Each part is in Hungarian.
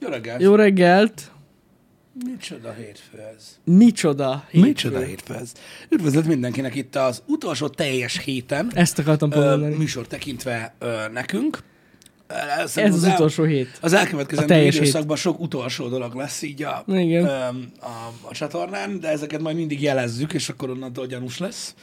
Jó reggelt. Jó reggelt! Micsoda hétfő ez. Micsoda hétfő. Micsoda hétfő ez. Üdvözlet mindenkinek itt az utolsó teljes héten. Ezt akartam mondani. műsor tekintve ö, nekünk. Ö, Ez szerintem az el- utolsó hét. Az elkövetkezendő teljes hét. időszakban sok utolsó dolog lesz így a, Igen. ö, a, a csatornán, de ezeket majd mindig jelezzük, és akkor onnantól gyanús lesz.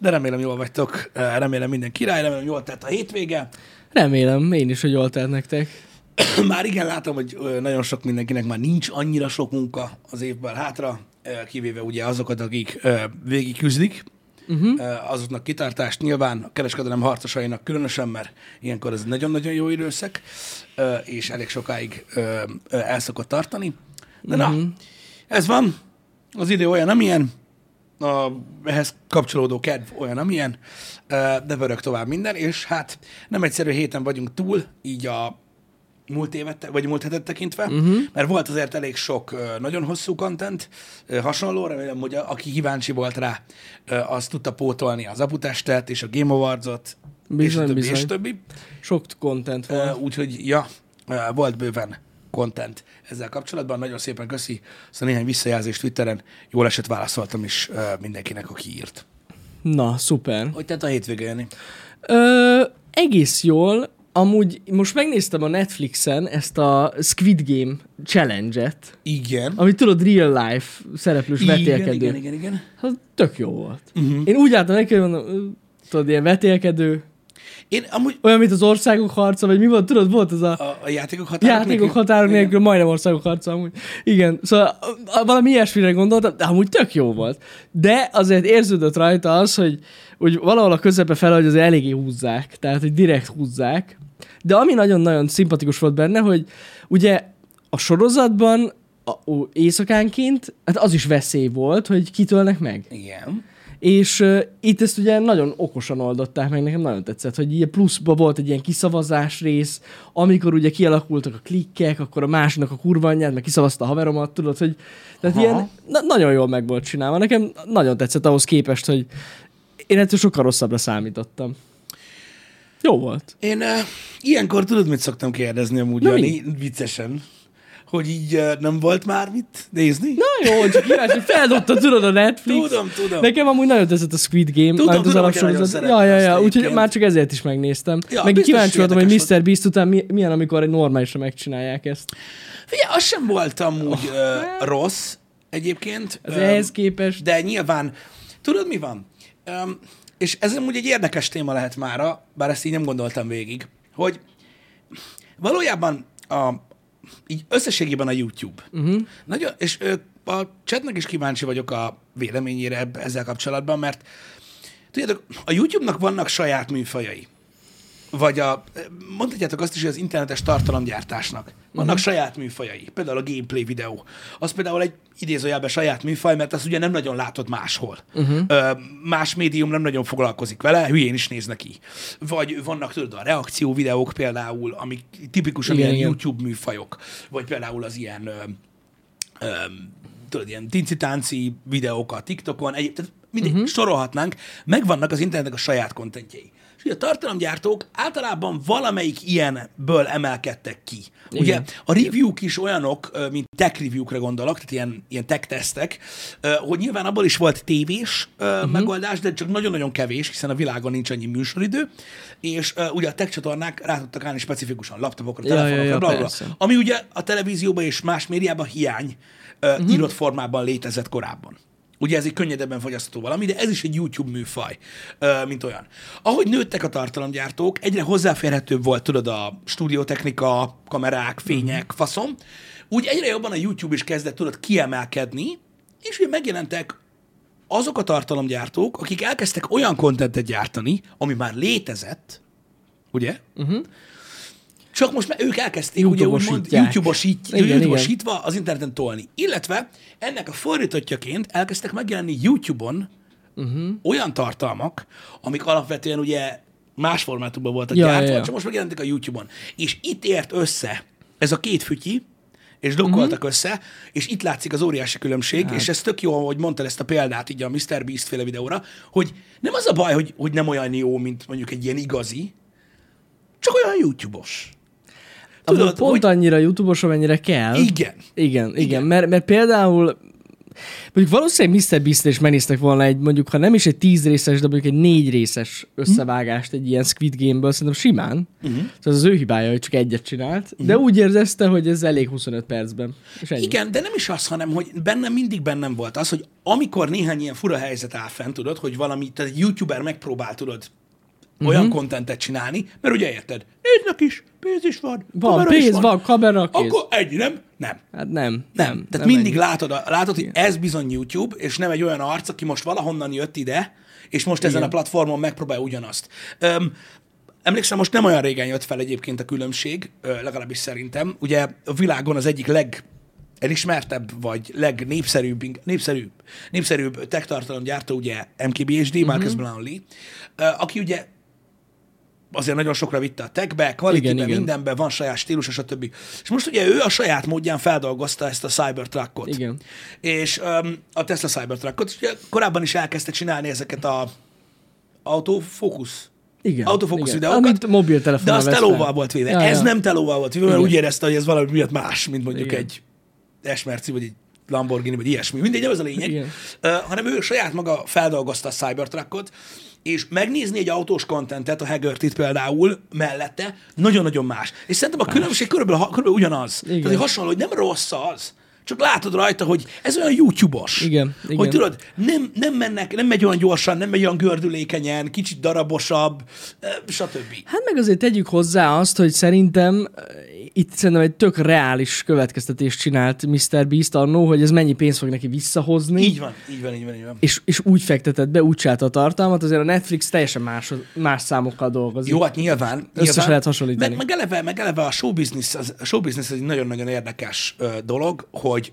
De remélem jól vagytok, remélem minden király, remélem jól tett a hétvége. Remélem, én is, hogy jól telt nektek. Már igen, látom, hogy nagyon sok mindenkinek már nincs annyira sok munka az évben hátra, kivéve ugye azokat, akik végig küzdik, uh-huh. azoknak kitartást nyilván, a kereskedelem harcosainak különösen, mert ilyenkor ez nagyon-nagyon jó időszak, és elég sokáig el szokott tartani. De uh-huh. na, ez van, az idő olyan, amilyen, a, ehhez kapcsolódó kedv olyan, amilyen, de vörög tovább minden, és hát nem egyszerű héten vagyunk túl, így a múlt évet, vagy múlt hetet tekintve, uh-huh. mert volt azért elég sok nagyon hosszú content, hasonló, remélem, hogy a, aki kíváncsi volt rá, az tudta pótolni az Aputestet és a Game Awards-ot, és Bizony, a többi, bizony. és többi. Sok content van. Úgyhogy, ja, volt bőven content ezzel kapcsolatban. Nagyon szépen köszi azt a néhány visszajelzést Twitteren. Jól esett válaszoltam is mindenkinek, aki írt. Na, szuper. Hogy tett a hétvége, Jani? Ö, egész jól. Amúgy most megnéztem a Netflixen ezt a Squid Game challenge-et, Igen. ami tudod, real life szereplős Igen, vetélkedő. igen, igen, igen. Az tök jó volt. Uh-huh. Én úgy álltam neki, hogy mondom, tudod, ilyen vetélkedő, Én amúgy olyan, mint az országok harca, vagy mi volt, tudod, volt az a a, a játékok határok játékok nélkül- határok Igen. nélkül, majdnem országok harca amúgy. Igen, szóval valami ilyesmire gondoltam, de amúgy tök jó volt. De azért érződött rajta az, hogy, hogy valahol a közepe fel, hogy azért eléggé húzzák, tehát hogy direkt húzzák. De ami nagyon-nagyon szimpatikus volt benne, hogy ugye a sorozatban a, ó, éjszakánként, hát az is veszély volt, hogy kitölnek meg. Igen. És uh, itt ezt ugye nagyon okosan oldották meg, nekem nagyon tetszett, hogy ilyen pluszba volt egy ilyen kiszavazás rész, amikor ugye kialakultak a klikkek, akkor a másiknak a kurva anyját, meg kiszavazta a haveromat, tudod, hogy tehát Aha. ilyen na- nagyon jól meg volt csinálva. Nekem nagyon tetszett ahhoz képest, hogy én ettől sokkal rosszabbra számítottam. Jó volt. Én uh, ilyenkor tudod, mit szoktam kérdezni amúgy, Jani, viccesen, hogy így nem volt már mit nézni? Na jó, csak kíváncsi, hogy feldobta, tudod, a Netflix. Tudom, tudom. Nekem amúgy nagyon tetszett a Squid Game, Tudom, az tudom, hogy te alapsorozat. Ja, ja, ja, úgyhogy már csak ezért is megnéztem. Ja, Meg kíváncsi voltam, hogy Mr. Beast után mi, milyen, amikor egy normálisra megcsinálják ezt. Figyelj, az sem volt amúgy uh, rossz egyébként. Az Öm, ehhez képest. De nyilván, tudod mi van? Um, és ez amúgy egy érdekes téma lehet mára, bár ezt így nem gondoltam végig, hogy valójában a, így összességében a YouTube. Uh-huh. Nagyon, és a chatnek is kíváncsi vagyok a véleményére ezzel kapcsolatban, mert tudjátok, a YouTube-nak vannak saját műfajai. Vagy a, mondhatjátok azt is, hogy az internetes tartalomgyártásnak vannak uh-huh. saját műfajai. Például a gameplay videó. Az például egy idézőjelben saját műfaj, mert azt ugye nem nagyon látod máshol. Uh-huh. Ö, más médium nem nagyon foglalkozik vele, hülyén is néz neki. Vagy vannak tudod a reakció videók például, amik tipikusan Igen, ilyen igen. YouTube műfajok. Vagy például az ilyen ö, ö, tudod, ilyen tinci-tánci videók a TikTokon, egyéb, tehát mindig uh-huh. sorolhatnánk, megvannak az internetnek a saját kontentjei. És a tartalomgyártók általában valamelyik ilyenből emelkedtek ki. Igen. Ugye a review-k is olyanok, mint tech review-kra gondolok, tehát ilyen, ilyen tech tesztek, hogy nyilván abból is volt tévés uh-huh. megoldás, de csak nagyon-nagyon kevés, hiszen a világon nincs annyi műsoridő, és ugye a tech csatornák rá tudtak állni specifikusan laptopokra, Ja, ja, telefonokra, ja, bla, bla, ami ugye a televízióban és más médiában hiány uh-huh. írott formában létezett korábban. Ugye ez egy könnyedebben fogyasztható valami, de ez is egy YouTube műfaj, mint olyan. Ahogy nőttek a tartalomgyártók, egyre hozzáférhetőbb volt, tudod, a stúdiótechnika, kamerák, fények, uh-huh. faszom, úgy egyre jobban a YouTube is kezdett, tudod, kiemelkedni, és ugye megjelentek azok a tartalomgyártók, akik elkezdtek olyan kontentet gyártani, ami már létezett, ugye? Uh-huh. Csak most már ők elkezdték ugye úgymond YouTube-osítva az interneten tolni. Illetve ennek a fordítottjaként elkezdtek megjelenni YouTube-on uh-huh. olyan tartalmak, amik alapvetően ugye más formátumban voltak Ja, ja, ja, gyártva, ja. csak most megjelentek a YouTube-on. És itt ért össze ez a két fütyi, és dokkoltak uh-huh. össze, és itt látszik az óriási különbség, hát. és ez tök jó, hogy mondtad ezt a példát így a Mr. Beast féle videóra, hogy nem az a baj, hogy, hogy nem olyan jó, mint mondjuk egy ilyen igazi, csak olyan YouTube-os. Tudod, Tudod, pont hogy annyira YouTube-os, amennyire kell. igen, Igen, igen, Igen. Mert, mert például mondjuk valószínűleg Mr. beast is megnéztek volna egy, mondjuk, ha nem is egy tíz részes, de mondjuk egy négy részes összevágást egy ilyen Squid Game-ből, szerintem simán. Uh-huh. Ez az ő hibája, hogy csak egyet csinált, uh-huh. de úgy érzezte, hogy ez elég 25 percben. És ennyi. Igen, de nem is az, hanem hogy bennem mindig bennem volt az, hogy amikor néhány ilyen fura helyzet áll fent, tudod, hogy valami, tehát egy youtuber megpróbál, tudod, olyan Mhm. kontentet csinálni, mert ugye érted, néznek is, pénz is van, Van kamera is pénz, van kamera, kész. Akkor egy, nem? Nem. Hát nem. Nem. Nem, Tehát mindig ennyi. látod, látod, hogy ez bizony YouTube, és nem egy olyan arc, aki most valahonnan jött ide, és most ezen Igen. a platformon megpróbálja ugyanazt. Öm, emlékszem, most nem olyan régen jött fel egyébként a különbség, legalábbis szerintem. Ugye a világon az egyik leg elismertebb, vagy legnépszerűbb, népszerűbb, népszerűbb tech tartalomgyártó, ugye MKBHD, Mhm. Marcus Brownlee, aki ugye azért nagyon sokra vitte a techbe, igen. mindenben van saját stílusa, stb. És most ugye ő a saját módján feldolgozta ezt a Cybertruckot. Igen. És um, a Tesla Cybertruckot, és ugye korábban is elkezdte csinálni ezeket a autofókusz Igen. autofókusz igen. videókat, Amit mobiltelefonnal de az telóval volt véve. Ja, Ez ja. nem telóval volt véve, mert Igen. úgy érezte, hogy ez valami miatt más, mint mondjuk Igen. egy Esmerci, vagy egy Lamborghini, vagy ilyesmi. Mindegy, nem ez a lényeg. Igen. Uh, hanem ő saját maga feldolgozta a Cybertruckot, és megnézni egy autós kontentet, a Haggerty-t például mellette, nagyon-nagyon más. És szerintem a különbség körülbelül, körülbelül ugyanaz. Igen. Tehát, hogy hasonló, hogy nem rossz az, csak látod rajta, hogy ez olyan YouTube-os. Igen, Hogy igen. tudod, nem, nem mennek, nem megy olyan gyorsan, nem megy olyan gördülékenyen, kicsit darabosabb, stb. Hát meg azért tegyük hozzá azt, hogy szerintem itt szerintem egy tök reális következtetést csinált Mr. Beast annó, hogy ez mennyi pénzt fog neki visszahozni. Így van, így van, így van, így van. És, és úgy fektetett be, úgy csinálta a tartalmat, azért a Netflix teljesen más, más számokkal dolgozik. Jó, hát nyilván. Össze nyilván. lehet hasonlítani. Meg, meg, eleve, meg eleve a show business, az, a show business egy nagyon-nagyon érdekes ö, dolog, hogy,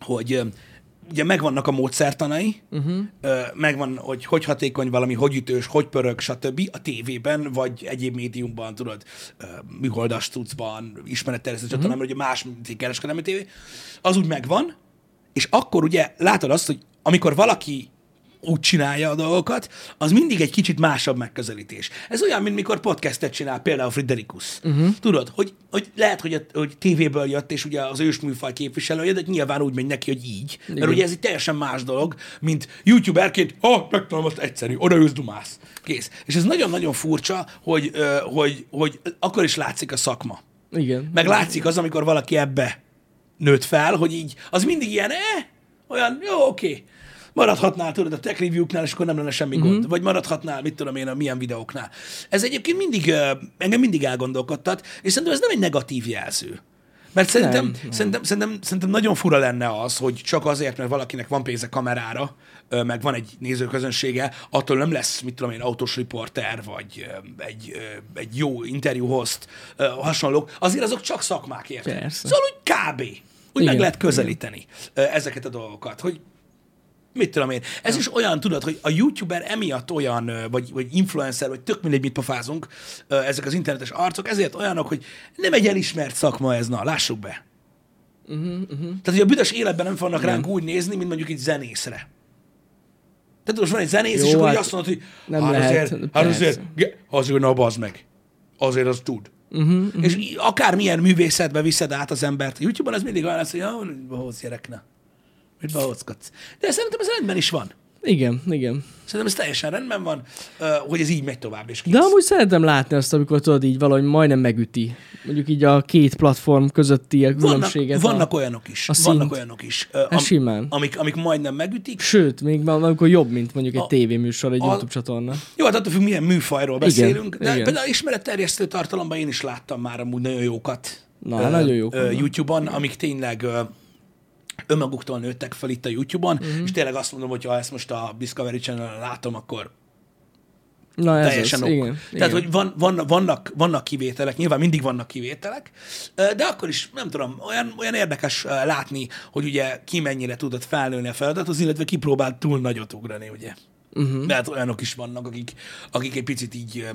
hogy ugye megvannak a módszertanai, uh-huh. megvan, hogy hogy hatékony valami, hogy ütős, hogy pörög, stb. a tévében, vagy egyéb médiumban, tudod, műholdas cuccban, ismeretterjesztő uh-huh. csatornán, mert ugye más, kereskedelmi tévé, az úgy megvan, és akkor ugye látod azt, hogy amikor valaki úgy csinálja a dolgokat, az mindig egy kicsit másabb megközelítés. Ez olyan, mint mikor podcastet csinál például Friderikus. Uh-huh. Tudod, hogy, hogy lehet, hogy, a, hogy tévéből jött, és ugye az ősműfaj képviselője, de nyilván úgy megy neki, hogy így. Igen. Mert ugye ez egy teljesen más dolog, mint youtuberként, ha, megtanulom, azt egyszerű, odaülsz, dumász. Kész. És ez nagyon-nagyon furcsa, hogy, hogy, hogy akkor is látszik a szakma. Igen. Meg látszik az, amikor valaki ebbe nőtt fel, hogy így, az mindig ilyen, eh, olyan, jó, oké. Maradhatnál, tudod, a tech review-knál, és akkor nem lenne semmi Mhm. gond. Vagy maradhatnál, mit tudom én, a milyen videóknál. Ez egyébként mindig, engem mindig elgondolkodtat, és szerintem ez nem egy negatív jelző. Mert szerintem, Nem, nem. szerintem, szerintem, szerintem nagyon fura lenne az, hogy csak azért, mert valakinek van pénze kamerára, meg van egy nézőközönsége, attól nem lesz, mit tudom én, autós riporter, vagy egy, egy jó interjú host, ö, hasonlók. Azért azok csak szakmák, érted? Szóval úgy kb. Úgy meg Igen, lehet közelíteni ö, ezeket a dolgokat, hogy mit tudom én. Ez is olyan, tudod, hogy a youtuber emiatt olyan, vagy, vagy influencer, vagy tök mindegy, mit pofázunk, ezek az internetes arcok, ezért olyanok, hogy nem egy elismert szakma ez, na, lássuk be. Uh-huh, uh-huh. Tehát, hogy a büdös életben nem fognak ránk úgy nézni, mint mondjuk egy zenészre. Tehát most van egy zenész, Jó, és akkor hát azt mondod, hogy nem hát lehet, azért, hát azért, azért, na, bazd meg. Azért az tud. Uh-huh, uh-huh. És akármilyen művészetbe viszed át az embert. YouTube-on ez mindig olyan lesz, hogy ja, mit bahóc gyerekne. Mit bahóckodsz? De szerintem ez rendben is van. Igen, igen. Szerintem ez teljesen rendben van, hogy ez így megy tovább, és kész. De amúgy szeretem látni azt, amikor tudod így valahogy majdnem megüti. Mondjuk így a két platform közötti a vannak, különbséget. vannak a... olyanok is. a vannak olyanok is. ö, am, simán. amik, amik majdnem megütik. Sőt, még amikor jobb, mint mondjuk egy A- tévéműsor, egy a- YouTube csatorna. Jó, hát attól függ, milyen műfajról beszélünk. de igen. például ismeretterjesztő tartalomban én is láttam már amúgy nagyon jókat. Na, hát nagyon jók vannak. YouTube-on, amik tényleg önmaguktól nőttek fel itt a YouTube-on, Mhm. uh-huh. és tényleg azt mondom, hogy ha ezt most a Discovery channel látom, akkor Na ez teljesen az. ok. Igen, Tehát, igen. hogy van, van, vannak, vannak kivételek, nyilván mindig vannak kivételek, de akkor is, nem tudom, olyan, olyan érdekes látni, hogy ugye ki mennyire tudott felnőni a feladathoz, illetve ki próbált túl nagyot ugrani, ugye. Mhm. Uh-huh. Mert olyanok is vannak, akik, akik egy picit így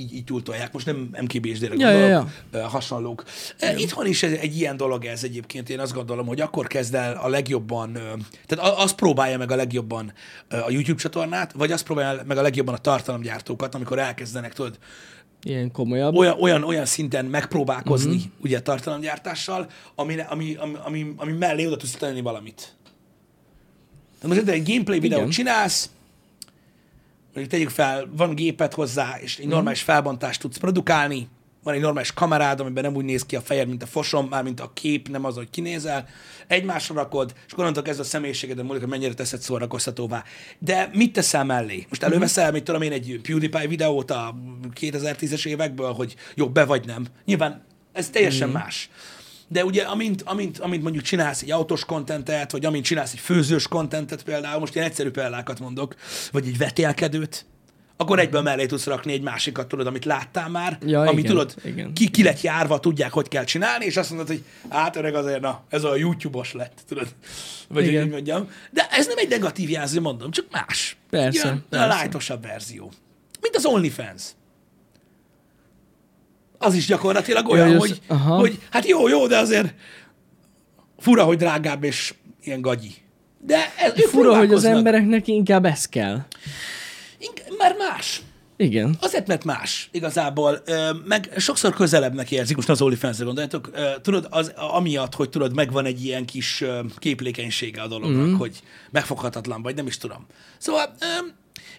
így, így túltolják. Most nem MKBSD-re Ja, ja, gondolok, ö, hasonlók. Ja. Itthon is ez, egy ilyen dolog ez egyébként, én azt gondolom, hogy akkor kezd el a legjobban, tehát azt próbálja meg a legjobban a YouTube csatornát, vagy azt próbálja meg a legjobban a tartalomgyártókat, amikor elkezdenek, tudod, Ilyen komolyabb. olyan, olyan, olyan szinten megpróbálkozni uh-huh. ugye a tartalomgyártással, ami, ami, ami, ami, ami mellé oda tudsz tenni valamit. Tehát most egy gameplay videót Igen. csinálsz, mondjuk tegyük fel, van gépet hozzá, és egy normális felbontást tudsz produkálni, van egy normális kamerád, amiben nem úgy néz ki a fejed, mint a fosom, már mint a kép, nem az, hogy kinézel. Egymásra rakod, és onnantól kezdve a személyiségeden múlik, hogy mennyire teszed szórakoztatóvá. De mit teszel mellé? Most előveszel, mit tudom én, egy PewDiePie videót a 2010-es évekből, hogy jó, be vagy nem. Nyilván ez teljesen más. De ugye, amint, amint, amint mondjuk csinálsz egy autós kontentet, vagy amint csinálsz egy főzős kontentet például, most ilyen egyszerű példákat mondok, vagy egy vetélkedőt, akkor egyből mellé tudsz rakni egy másikat, tudod, amit láttál már, Ja, ami igen, tudod, igen. Ki, ki lett járva, tudják, hogy kell csinálni, és azt mondod, hogy hát öreg azért, na, ez a YouTube-os lett, tudod, vagy hogy Igen. így mondjam. De ez nem egy negatív jelző, mondom, csak más. Persze, Ilyen, persze. A lájtosabb verzió. Mint az OnlyFans. Az is gyakorlatilag olyan, hogy az- hogy, hát jó, jó, de azért fura, hogy drágább és ilyen gagyi. De ez, ők Fura, hogy az embereknek inkább ez kell. Ink- Már más. Igen. Azért, mert más igazából, meg sokszor közelebbnek érzik, most az OnlyFans-re gondoljátok, tudod, az, amiatt, hogy tudod, megvan egy ilyen kis képlékenysége a dolognak, mm. hogy megfoghatatlan vagy, nem is tudom. Szóval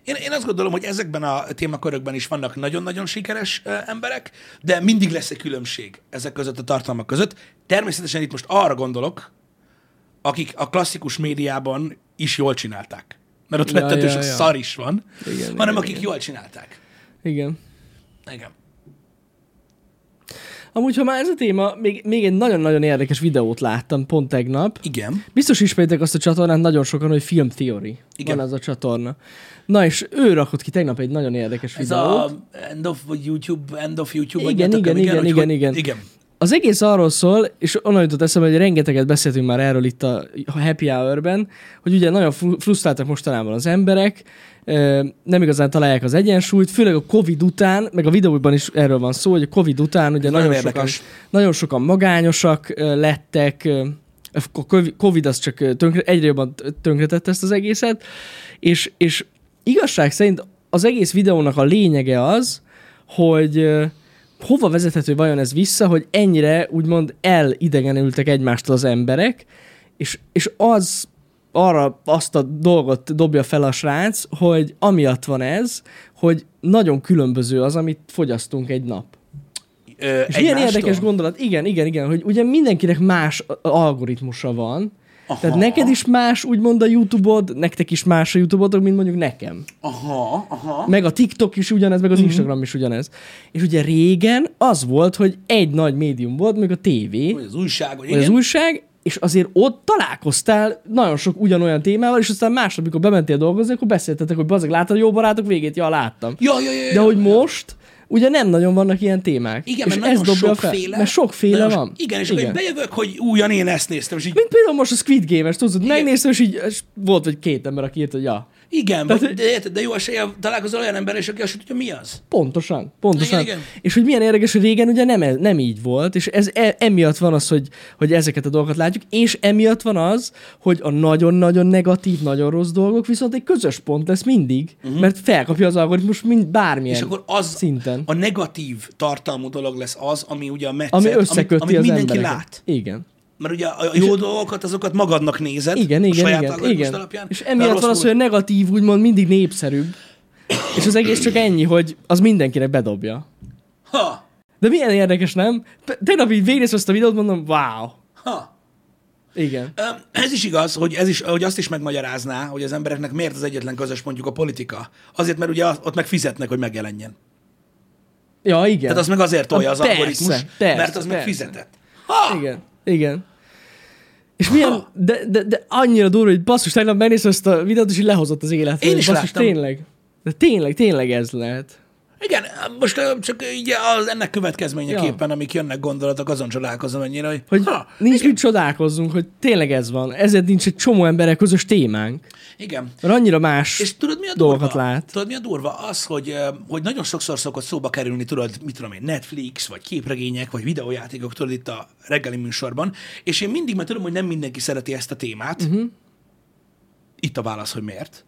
én, én azt gondolom, hogy ezekben a témakörökben is vannak nagyon-nagyon sikeres emberek, de mindig lesz egy különbség ezek között a tartalmak között. Természetesen itt most arra gondolok, akik a klasszikus médiában is jól csinálták. Mert ott Ja, rettető ja, ja. szar is van, Igen, hanem igen, akik igen. jól csinálták. Igen. Igen. Amúgy, ha már ez a téma, még, még egy nagyon-nagyon érdekes videót láttam pont tegnap. Igen. Biztos ismeritek azt a csatornát nagyon sokan, hogy Film Theory. Igen. Van az a csatorna. Na és ő rakott ki tegnap egy nagyon érdekes Ez videót. a End of YouTube, End of YouTube. Igen, igen, igen, igen, hogy- igen. igen. Az egész arról szól, és onnan jutott eszembe, hogy rengeteget beszéltünk már erről itt a Happy Hour-ben, hogy ugye nagyon fru- frusztráltak mostanában az emberek, nem igazán találják az egyensúlyt, főleg a Covid után, meg a videóban is erről van szó, hogy a Covid után ugye nagyon nagyon, sokan, nagyon sokan magányosak lettek, a Covid- az csak tönkre, egyre jobban tönkretette ezt az egészet, és, és igazság szerint az egész videónak a lényege az, hogy hova vezethető vajon ez vissza, hogy ennyire úgymond elidegenültek egymástól az emberek, és, és az arra azt a dolgot dobja fel a srác, hogy amiatt van ez, hogy nagyon különböző az, amit fogyasztunk egy nap. Ö, És ilyen egymástól? érdekes gondolat, igen, igen, igen, hogy ugye mindenkinek más algoritmusa van, Aha. tehát neked is más, úgymond a YouTube-od, nektek is más a YouTube-odok, mint mondjuk nekem. Aha, aha. Meg a TikTok is ugyanez, meg az Mhm. Instagram is ugyanez. És ugye régen az volt, hogy egy nagy médium volt, meg a tévé, Vagy az újság, vagy vagy az újság, és azért ott találkoztál nagyon sok ugyanolyan témával, és aztán másnap, amikor bementél dolgozni, akkor beszéltetek, hogy bazeg, láttad jó barátok végét? Ja, láttam. Ja, ja, ja, De hogy ja. most, ugye nem nagyon vannak ilyen témák. Igen, mert nagyon ez dobja fel. sokféle. Mert sokféle nagyon van. Igen, és akkor én bejövök, hogy újan én ezt néztem, és így, Mint például most a Squid Game-es, tudod, megnéztem, és így és volt vagy két ember, aki írt, hogy ja. Igen, Tehát- vagy, de, de jó eséllyel találkozol olyan ember, és aki azt tudja, mi az. Pontosan, pontosan. Igen, igen. És hogy milyen érdekes, hogy régen ugye nem, nem így volt, és ez e, emiatt van az, hogy, hogy ezeket a dolgokat látjuk, és emiatt van az, hogy a nagyon-nagyon negatív, nagyon rossz dolgok viszont egy közös pont lesz mindig, uh-huh. mert felkapja az algoritmus mind bármilyen. És akkor az szinten. a negatív tartalmú dolog lesz az, ami ugye a metszet, Ami amit, összeköti amit az mindenki embereket. lát. Igen. Mert ugye a jó dolgokat, azokat magadnak nézed. Igen, igen, saját igen, igen. Alapján, És emiatt van az, hogy a negatív úgymond mindig népszerűbb, és az egész csak ennyi, hogy az mindenkinek bedobja. Ha, De milyen érdekes, nem? Te- Tegnap így végignéztem ezt a videót, mondom, wow. ha. Igen. Ez is igaz, hogy, ez is, hogy azt is megmagyarázná, hogy az embereknek miért az egyetlen közös mondjuk a politika. Azért, mert ugye ott meg fizetnek, hogy megjelenjen. Ja, igen. Tehát az meg azért tolja az Persze, algoritmus, persze, mert az meg persze. fizetett. Ha! Igen, igen. És milyen, de, de, de annyira durva, hogy basszus, tegnap megnéztem ezt a videót, és így lehozott az életről. Én is basszus, láttam. tényleg. De tényleg, tényleg ez lehet. Igen, most csak így az ennek következményeképpen, amik jönnek gondolatok, azon csodálkozom ennyire, hogy, Hogy ha, nincs igen, mit csodálkozzunk, hogy tényleg ez van. Ezért nincs egy csomó emberek közös témánk. Igen. Mert annyira más És tudod, mi a dolgokat durva? lát. Tudod, mi a durva? Az, hogy, hogy nagyon sokszor szokott szóba kerülni, tudod, mit tudom én, Netflix, vagy képregények, vagy videójátékok, tudod, itt a reggeli műsorban, és én mindig, mert tudom, hogy nem mindenki szereti ezt a témát. Uh-huh. Itt a válasz, hogy miért.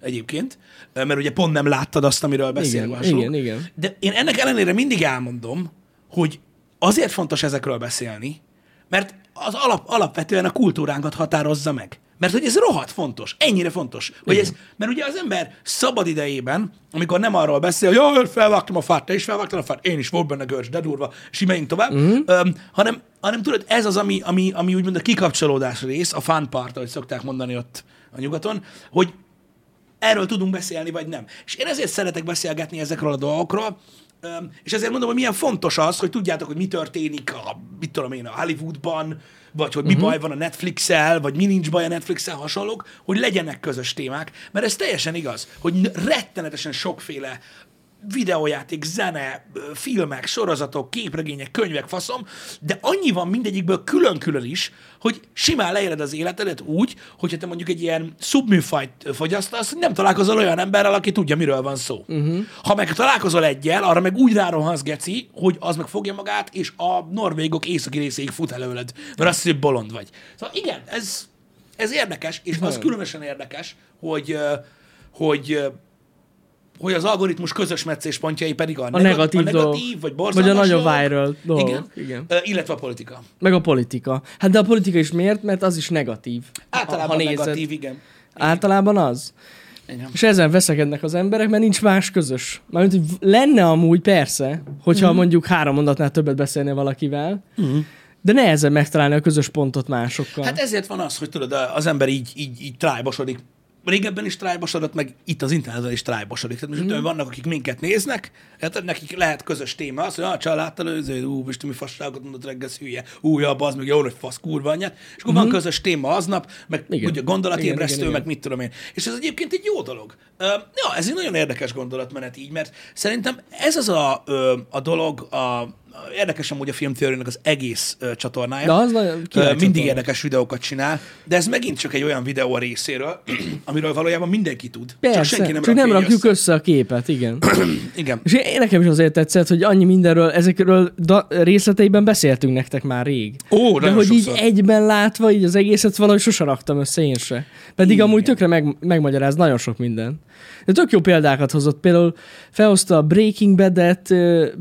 egyébként, mert ugye pont nem láttad azt, amiről beszél Igen, igen, igen. De én ennek ellenére mindig elmondom, hogy azért fontos ezekről beszélni, mert az alap, alapvetően a kultúránkat határozza meg. Mert hogy ez rohadt fontos, ennyire fontos. Hogy ez, mert ugye az ember szabad idejében, amikor nem arról beszél, hogy jaj, felvágtam a fát, te is felvágtad a fát, én is volt benne görcs, de durva, és így megyünk tovább, uh-huh. öm, hanem, hanem tudod, ez az, ami, ami, ami úgymond a kikapcsolódás rész, a fun part, ahogy szokták mondani ott a nyugaton, hogy erről tudunk beszélni, vagy nem. És én ezért szeretek beszélgetni ezekről a dolgokról, és ezért mondom, hogy milyen fontos az, hogy tudjátok, hogy mi történik a, mit tudom én, a Hollywoodban, vagy hogy mi uh-huh. baj van a Netflix-el, vagy mi nincs baj a Netflix-el hasonlók, hogy legyenek közös témák, mert ez teljesen igaz, hogy rettenetesen sokféle videójáték, zene, filmek, sorozatok, képregények, könyvek, faszom, de annyi van mindegyikből külön-külön is, hogy simán leéled az életedet úgy, hogyha te mondjuk egy ilyen szubműfajt fogyasztasz, nem találkozol olyan emberrel, aki tudja, miről van szó. Uh-huh. Ha meg találkozol egyel, arra meg úgy rárohansz, geci, hogy az meg fogja magát, és a norvégok északi részéig fut előled, mert azt hogy bolond vagy. Szóval igen, ez, ez érdekes, és az különösen érdekes, hogy, hogy hogy az algoritmus közös meccéspontjai pedig a, a negatív, a negatív vagy borzalmas Vagy a nagyon viral dolgok. Igen. Igen. Uh, illetve a politika. Meg a politika. Hát de a politika is miért? Mert az is negatív. Általában ha nézed. negatív, igen. Általában az. igen. És ezen veszekednek az emberek, mert nincs más közös. Mármint, hogy lenne amúgy persze, hogyha mm. mondjuk három mondatnál többet beszélne valakivel, mm. de nehezen megtalálni a közös pontot másokkal. Hát ezért van az, hogy tudod, az ember így, így, így trájbosodik régebben is trájbosodott, meg itt az interneten is trájbosodik. Tehát most mm. vannak, akik minket néznek, hát nekik lehet közös téma az, hogy a családtal őző, ú, most mi fasságot mondott reggel, hülye, ú, ja, az meg jó nagy fasz, kurva anyját. És akkor mm. van közös téma aznap, meg igen. ugye gondolatébresztő, igen, igen, meg mit tudom én. És ez egyébként egy jó dolog. Uh, ja, ez egy nagyon érdekes gondolatmenet így, mert szerintem ez az a, a dolog, a, érdekes amúgy a filmteóriának az egész uh, csatornája. De az nagyon uh, Mindig csatorna. érdekes videókat csinál, de ez megint csak egy olyan videó a részéről, amiről valójában mindenki tud. Persze, csak senki nem, csak nem rakjuk össze. össze a képet, igen. igen. És én, nekem is azért tetszett, hogy annyi mindenről, ezekről da, részleteiben beszéltünk nektek már rég. Ó, de hogy sokszor. így egyben látva, így az egészet valahogy sose raktam össze én se. Pedig igen. amúgy tökre meg, megmagyaráz nagyon sok minden. De tök jó példákat hozott. Például felhozta a Breaking Bad-et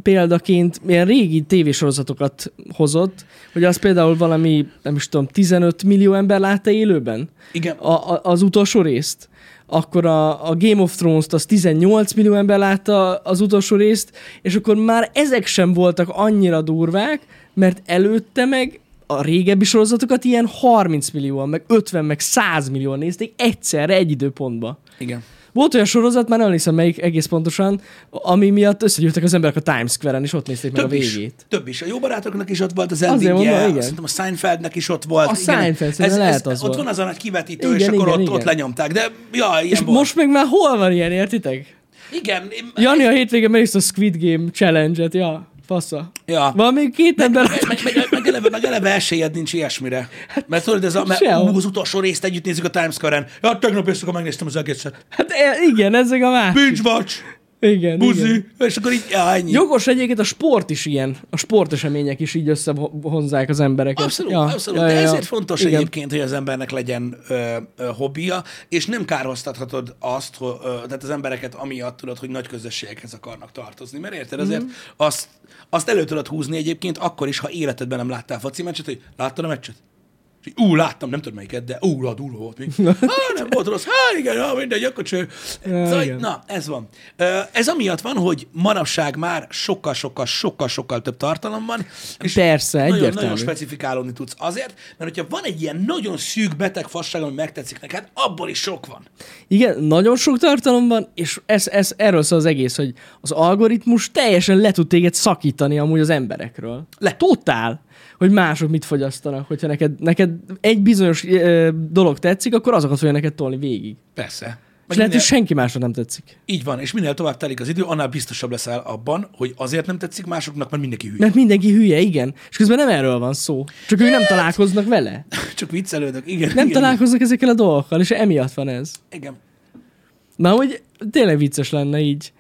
példaként, milyen régi tévésorozatokat hozott, hogy az például valami, nem is tudom, 15 millió ember látta élőben? Igen. A, a, az utolsó részt. Akkor a, a Game of Thrones-t az 18 millió ember látta az utolsó részt, és akkor már ezek sem voltak annyira durvák, mert előtte meg a régebbi sorozatokat ilyen 30 millióan, meg 50, meg 100 millióan nézték egyszerre egy időpontban. Igen. Volt olyan sorozat, már nem hiszem melyik egész pontosan, ami miatt összegyűltek az emberek a Times Square-en, és ott nézték meg Több a is. végét. Több is. A jó barátoknak is ott volt az Azért mondom, endingje, igen. szerintem a Seinfeldnek is ott volt. A igen. Seinfeld szerintem lehet az Ott volt. van az a nagy kivetítő, Igen, és akkor igen, ott, igen. ott lenyomták. De ja, ilyen És volt. most meg már hol van ilyen, értitek? Igen. Én, Jani a hétvégén megnézte a Squid Game challenge-et, ja, fasza. Ja. Van még két ember, meg, meg, meg, meg, eleve, meg eleve esélyed nincs ilyesmire. Mert tudod, ez a, mert az utolsó részt együtt nézzük a Times Square-en. Ja, tegnap éjszaka megnéztem az egészet. Hát e, igen, ezek a másik. Binge watch, Igen, igen. buzi, és akkor így, ennyi. Jogos egyébként a sport is ilyen. A sportesemények is így összehonzák az embereket. Abszolút, ja, abszolút. Ja, De ja, ja. ezért fontos Igen. egyébként, hogy az embernek legyen ö, ö, hobbija, és nem kárhoztathatod azt, ö, tehát az embereket amiatt tudod, hogy nagy közösségekhez akarnak tartozni. Mert érted, Mhm. azért mm. azt, azt elő tudod húzni egyébként akkor is, ha életedben nem láttál foci meccset, hogy láttad a meccset? És így, Ú, láttam, nem tudom melyiket, de ú, la, durva volt még. Há, nem volt rossz, há, igen, ja, mindegy, akkor cső. Szóval, igen. na, ez van. Ez amiatt van, hogy manapság már sokkal-sokkal, sokkal-sokkal több tartalom van. és Persze, nagyon, egyértelmű. nagyon specifikálódni tudsz. Azért, mert hogyha van egy ilyen nagyon szűk beteg fasság, ami megtetszik neked, abból is sok van. Igen, nagyon sok tartalom van, és ez, ez, erről szól az egész, hogy az algoritmus teljesen le tud téged szakítani amúgy az emberekről. Le. Totál. Hogy mások mit fogyasztanak. Hogyha neked, neked egy bizonyos ö, dolog tetszik, akkor azokat fogja neked tolni végig. Persze. És lehet, hogy senki másnak nem tetszik. így van, és minél tovább telik az idő, annál biztosabb leszel abban, hogy azért nem tetszik másoknak, mert mindenki hülye. Mert mindenki hülye, igen. És közben nem erről van szó. Csak ők nem találkoznak vele. Csak viccelődök. Igen, Nem igen, találkoznak ezekkel a dolgokkal, és emiatt van ez. Igen. Na, hogy tényleg vicces lenne így.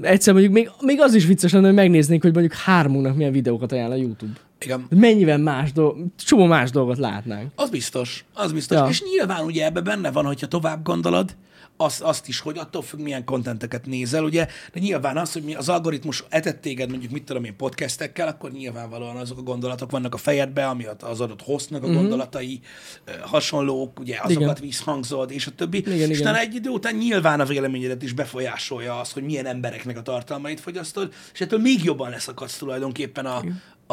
Egyszer mondjuk még, még az is vicces lenne, hogy megnéznénk, hogy mondjuk hármunknak milyen videókat ajánl a YouTube. Igen. Mennyivel más dolg, csomó más dolgot látnánk. Az biztos, az biztos. Ja. És nyilván ugye ebbe benne van, hogyha tovább gondolod, azt, azt is, hogy attól függ, milyen kontenteket nézel, ugye, de nyilván az, hogy mi az algoritmus etett téged mondjuk, mit tudom én, podcastekkel, akkor nyilvánvalóan azok a gondolatok vannak a fejedbe, ami az adott hostnak a gondolatai ö, hasonlók, ugye azokat Mhm. Igen. visszhangzod, és a többi. Igen, és igen. egy idő után nyilván a véleményedet is befolyásolja az, hogy milyen embereknek a tartalmait fogyasztod, és ettől még jobban leszakadsz tulajdonképpen a,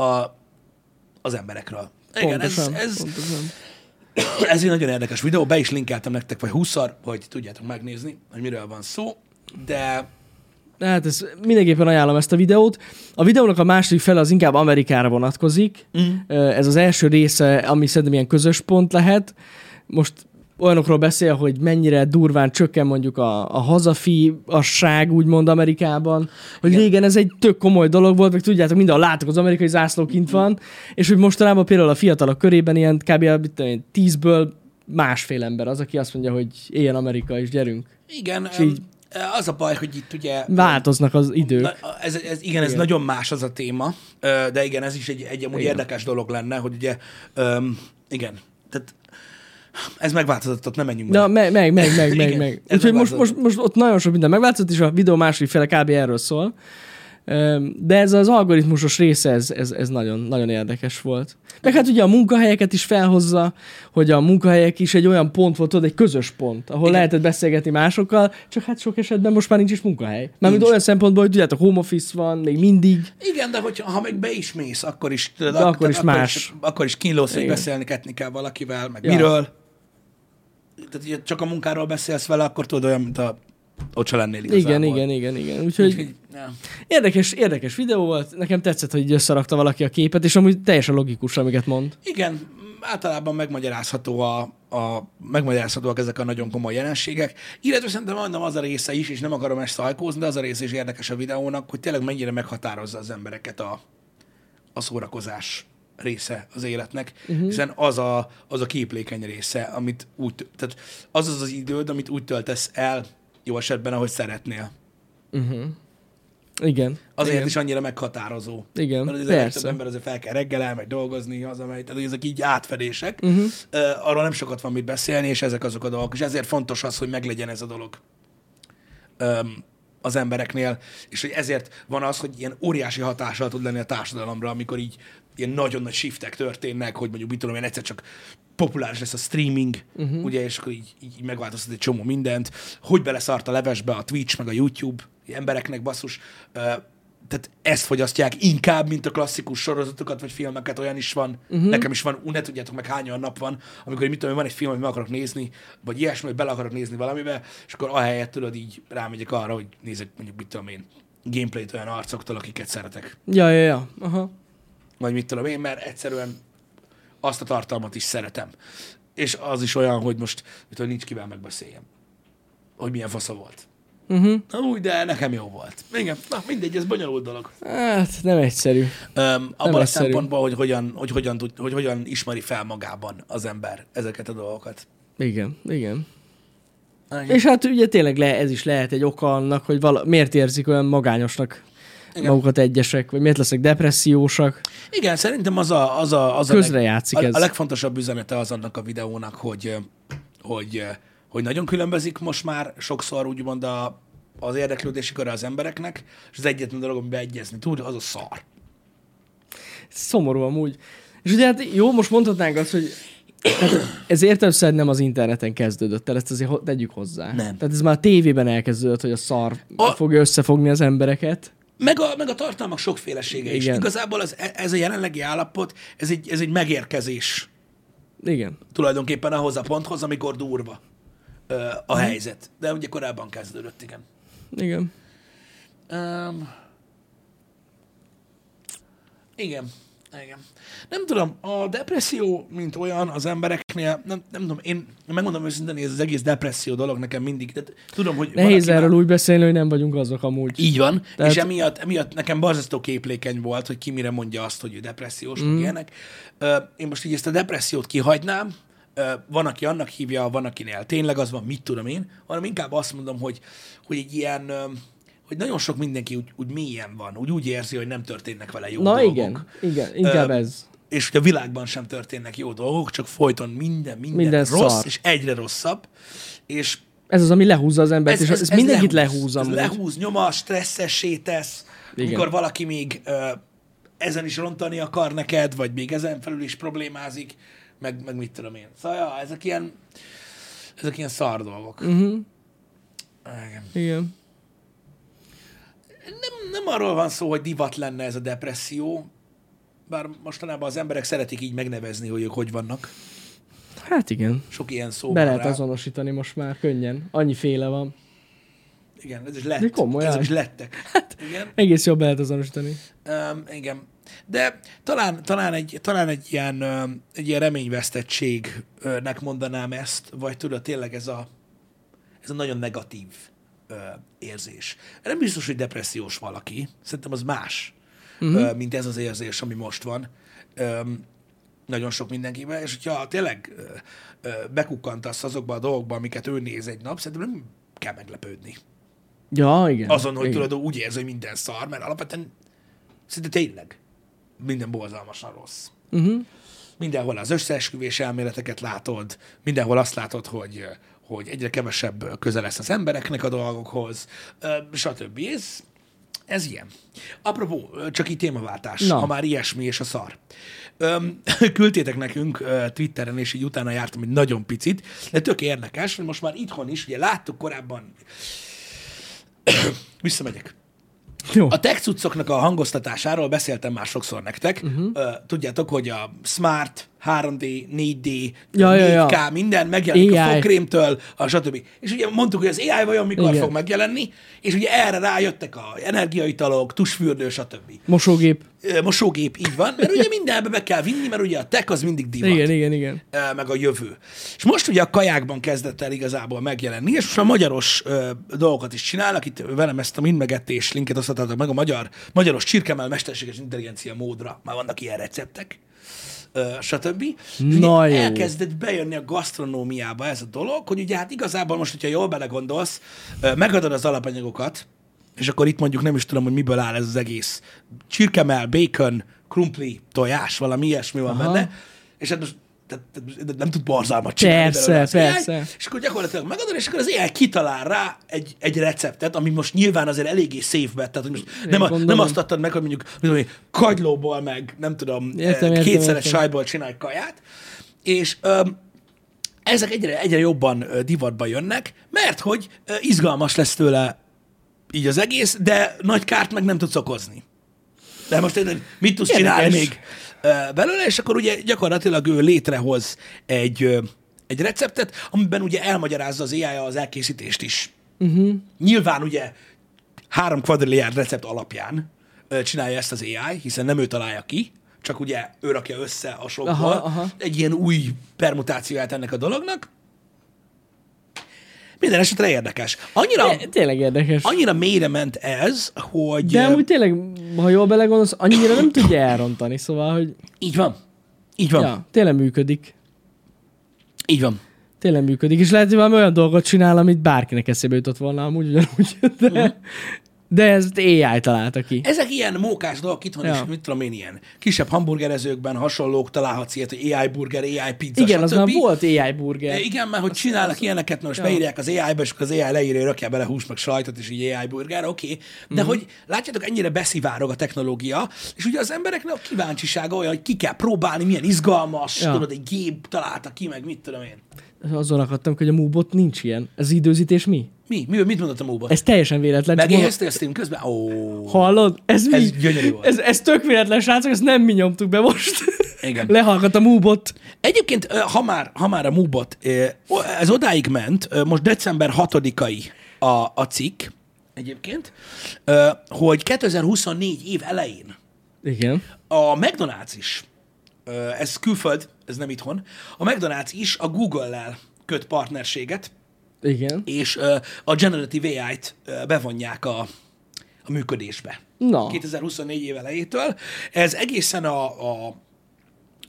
a, az emberekről. Igen, ez, Pontosan, ez, pontosan. ez egy nagyon érdekes videó, be is linkeltem nektek, vagy 20 hogy tudjátok megnézni, hogy miről van szó, de Hát ez mindenképpen ajánlom ezt a videót. A videónak a második fele az inkább Amerikára vonatkozik. Mm. Ez az első része, ami szerintem ilyen közös pont lehet. Most olyanokról beszél, hogy mennyire durván csökken mondjuk a, a hazafiasság, úgymond Amerikában, hogy Igen. régen ez egy tök komoly dolog volt, meg tudjátok, minden látok, az amerikai zászló kint van, és hogy mostanában például a fiatalok körében ilyen kb. tízből másfél ember az, aki azt mondja, hogy éljen Amerika, és gyerünk. igen, És így- az a baj, hogy itt ugye Változnak az idők. Ez, ez, igen, ez Igen. nagyon más az a téma, de igen, ez is egy, egy amúgy Igen. érdekes dolog lenne, hogy ugye, öm, igen, tehát ez megváltozott, ott nem menjünk Na, meg, meg, meg, meg, meg, meg. Úgyhogy most, most, most ott nagyon sok minden megváltozott, és a videó második fele kb. erről szól. De ez az algoritmusos része, ez, ez, ez nagyon, nagyon érdekes volt. Meg hát ugye a munkahelyeket is felhozza, hogy a munkahelyek is egy olyan pont volt, tudod, egy közös pont, ahol Igen. lehetett beszélgetni másokkal, csak hát sok esetben most már nincs is munkahely. Mármint olyan szempontból, hogy tudjátok, home office van, még mindig. Igen, de hogyha, ha meg be is mész, akkor is, tudod, De akkor is más. Is, akkor is kínlódsz, hogy beszélni kell valakivel, meg Ja. miről. Tehát, hogyha csak a munkáról beszélsz vele, akkor tudod olyan, mint a ott se lennél igazából. Igen, igen, igen, igen. Úgyhogy ja. érdekes, érdekes videó volt. Nekem tetszett, hogy összerakta valaki a képet, és amúgy teljesen logikus, amiket mond. Igen, általában megmagyarázható a, a, megmagyarázhatóak ezek a nagyon komoly jelenségek. Illetve szerintem mondom az a része is, és nem akarom ezt szajkózni, de az a része is érdekes a videónak, hogy tényleg mennyire meghatározza az embereket a, a szórakozás része az életnek, uh-huh. hiszen az a, az a képlékeny része, amit úgy, tehát az az az időd, amit úgy töltesz el, jó esetben, ahogy szeretnél. Igen. Azért igen. is annyira meghatározó. Igen, Mert az persze. ember azért fel kell reggel elmegy dolgozni, hazamegy, tehát ezek így átfedések. Uh-huh. Uh, arról nem sokat van mit beszélni, és ezek azok a dolgok. És ezért fontos az, hogy meglegyen ez a dolog um, az embereknél, és hogy ezért van az, hogy ilyen óriási hatással tud lenni a társadalomra, amikor így ilyen nagyon nagy shiftek történnek, hogy mondjuk mit tudom én, egyszer csak populáris lesz a streaming, uh-huh. ugye, és akkor így, így megváltoztat egy csomó mindent, hogy beleszart a levesbe a Twitch, meg a YouTube embereknek basszus, tehát ezt fogyasztják inkább, mint a klasszikus sorozatokat vagy filmeket, olyan is van. Uh-huh. Nekem is van, ne tudjátok meg hány olyan nap van, amikor mit tudom, van egy film, amit meg akarok nézni, vagy ilyesmi, hogy bele akarok nézni valamibe, és akkor ahelyett tudod így rámegyek arra, hogy nézek mondjuk mit tudom én, gameplayt olyan arcoktól, akiket szeretek. Ja, ja, ja. Aha. Vagy mit tudom én, mert egyszerűen azt a tartalmat is szeretem. És az is olyan, hogy most mit tudom, nincs kivel megbeszéljem. Hogy milyen fasza volt. Uh-huh. Na úgy, de nekem jó volt. Igen, na mindegy, ez bonyolult dolog. Hát nem egyszerű. Um, abban a egyszerű. szempontból, hogy hogyan, hogy, hogyan tud, hogy hogyan ismeri fel magában az ember ezeket a dolgokat. Igen, igen. Igen. És hát ugye tényleg le, ez is lehet egy oka annak, hogy vala, miért érzik olyan magányosnak Igen. Magukat egyesek, vagy miért lesznek depressziósak. Igen, szerintem az a, az a, az a, Közre játszik a, ez. a legfontosabb üzenete az annak a videónak, hogy, hogy, hogy nagyon különbözik most már sokszor úgymond a, az érdeklődési köre az embereknek, és az egyetlen dolog, amiben egyezni tud, az a szar. Szomorú amúgy. És ugye hát jó, most mondhatnánk azt, hogy ez értelmszerűen nem az interneten kezdődött el, ezt azért ho- tegyük hozzá. Nem. Tehát ez már a tévében elkezdődött, hogy a szar A- fogja összefogni az embereket. Meg a, meg a tartalmak sokfélesége is. Igen. Igazából az, ez a jelenlegi állapot, ez egy, ez egy megérkezés Igen. tulajdonképpen ahhoz a ponthoz, amikor durva ö, a helyzet. De ugye korábban kezdődött, igen. Igen. Um, igen. Igen. Nem tudom, a depresszió, mint olyan az embereknél, nem, nem tudom, én megmondom őszintén, hogy ez az egész depresszió dolog nekem mindig, de tudom, hogy Nehéz valaki már- erről úgy beszélni, hogy nem vagyunk azok amúgy. Így van, Tehát... Tehát- és emiatt, emiatt nekem barzasztó képlékeny volt, hogy ki mire mondja azt, hogy ő depressziós, mm. meg ilyenek. Én most így ezt a depressziót kihagynám, van, aki annak hívja, van, akinél tényleg az van, mit tudom én, hanem inkább azt mondom, hogy, hogy egy ilyen, hogy nagyon sok mindenki úgy, úgy mélyen van, úgy úgy érzi, hogy nem történnek vele jó Na dolgok. igen, igen, inkább Ö, ez. És hogy a világban sem történnek jó dolgok, csak folyton minden, minden, minden rossz, szar. és egyre rosszabb. És Ez az, ami lehúzza az embert, ez, és ez, ez mindenkit lehúz, Ez amúgy. lehúz, nyoma, stresszessé tesz, Igen. mikor valaki még ö, ezen is rontani akar neked, vagy még ezen felül is problémázik, meg, meg mit tudom én. Szóval, ja, ezek ilyen, ezek ilyen szar dolgok. Mhm. Igen. Igen. Nem, nem arról van szó, hogy divat lenne ez a depresszió, bár mostanában az emberek szeretik így megnevezni, hogy ők hogy vannak. Hát igen. Sok ilyen szó Be lehet rá. azonosítani most már könnyen. Annyi féle van. Igen, ez is lett. De komolyan. Ezek is lettek. Hát, igen. Egész jobb lehet azonosítani. Um, igen. De talán, talán, egy, talán egy, ilyen, egy ilyen reményvesztettségnek mondanám ezt, vagy tudod, tényleg ez a, ez a nagyon negatív érzés. Nem biztos, hogy depressziós valaki. Szerintem az más, Mhm. uh, mint ez az érzés, ami most van. Nagyon sok mindenkiben, és hogyha tényleg bekukkantasz azokba a dolgokba, amiket ő néz egy nap, szerintem nem kell meglepődni. Ja, igen. Azon, hogy igen. tudod, úgy érzi, hogy minden szar, mert alapvetően szinte tényleg minden borzalmasan rossz. Uh-huh. Mindenhol az összeesküvés elméleteket látod, mindenhol azt látod, hogy, hogy egyre kevesebb köze lesz az embereknek a dolgokhoz, stb. Ez, ez ilyen. Apropó, csak így témaváltás, Na. ha már ilyesmi és a szar. Öm, küldtétek nekünk ö, Twitteren, és így utána jártam egy nagyon picit, de tök érdekes, hogy most már itthon is, ugye láttuk korábban, visszamegyek. Jó. A tech cuccoknak a hangoztatásáról beszéltem már sokszor nektek. Uh-huh. Tudjátok, hogy a Smart, 3D, 4D, Ja, ja, 4K, ja. minden megjelenik a AI. fogkrémtől, a stb. És ugye mondtuk, hogy az AI vajon mikor Igen. fog megjelenni, és ugye erre rájöttek a energiaitalok, tusfürdő, stb. Mosógép. Mosógép, így van, mert ugye mindenbe be kell vinni, mert ugye a tech az mindig divat Igen, igen, igen. meg a jövő. És most ugye a kajákban kezdett el igazából megjelenni, és most a magyaros ö, dolgokat is csinálnak, itt velem ezt a mindmegettés linket osztottátok meg a magyar, magyaros csirkemel mesterséges intelligencia módra, már vannak ilyen receptek, stb. Na jó. elkezdett bejönni a gasztronómiába ez a dolog, hogy ugye hát igazából most, hogyha jól belegondolsz, megadod az alapanyagokat, és akkor itt mondjuk nem is tudom, hogy miből áll ez az egész. Csirkemel, bacon, krumpli, tojás, valami ilyesmi van Aha. benne, és hát most tehát- tehát nem tud borzalmat csinálni. Persze, belőle az AI, persze. És akkor gyakorlatilag megadod, és akkor az AI kitalál rá egy, egy receptet, ami most nyilván azért eléggé bet, tehát hogy most nem, a, nem azt adtad meg, hogy mondjuk én, kagylóból, meg nem tudom, Értem, értem, értem, kétszeres értem. sajból csinálj kaját, és öm, ezek egyre, egyre jobban divatba jönnek, mert hogy izgalmas lesz tőle így az egész, de nagy kárt meg nem tudsz okozni. De most tényleg mit tudsz Érdekes. csinálni még belőle, és akkor ugye gyakorlatilag ő létrehoz egy, egy receptet, amiben ugye elmagyarázza az ai az elkészítést is. Uh-huh. Nyilván ugye három kvadrilliárd recept alapján csinálja ezt az AI, hiszen nem ő találja ki, csak ugye ő rakja össze a sokból Aha, aha. egy ilyen új permutációját ennek a dolognak. Minden esetre érdekes. Annyira, Té- Tényleg érdekes. annyira mélyre ment ez, hogy... De amúgy tényleg, ha jól belegondolsz, annyira nem tudja elrontani, szóval, hogy Így van. Így van. ja, tényleg működik. Így van. Tényleg működik, és lehet, hogy valami olyan dolgot csinál, amit bárkinek eszébe jutott volna amúgy ugyanúgy, de, Mhm. De ezt AI találta ki. Ezek ilyen mókás dolgok itthon Ja. is, mit tudom én, ilyen kisebb hamburgerezőkben hasonlók találhatsz ilyet, hogy AI burger, AI pizza, Igen, az stb. már volt AI burger. Igen, mert hogy csinálnak ilyeneket, most Ja. beírják az AI-ba, és az AI leírja, rakja bele hús, meg sajtot, és így AI burger, oké. Okay. De Mhm. hogy látjátok, ennyire beszivárog a technológia, és ugye az embereknek a kíváncsisága olyan, hogy ki kell próbálni, milyen izgalmas, Ja. tudod, egy gép találta ki, meg mit tudom én. Azon akadtam, hogy a Moobot nincs ilyen. Ez időzítés mi? Mi? mi mit mondott a móba? Ez teljesen véletlen. Megéheztél stream közben? Ó, Hallod? Ez, mi? Ez gyönyörű volt. Ez, ez tök véletlen, srácok, ezt nem mi nyomtuk be most. Igen. Lehallgat a Moobot. Egyébként, ha már, ha már a Mubot, ö, ez odáig ment, most december 6-ai a, a cikk egyébként, hogy 2024 év elején Igen. a McDonald's is, ez külföld, ez nem itthon, a McDonald's is a Google-lel köt partnerséget, Igen. és ö, a Generative AI-t ö, bevonják a, a működésbe. Na. 2024 év elejétől. Ez egészen a, a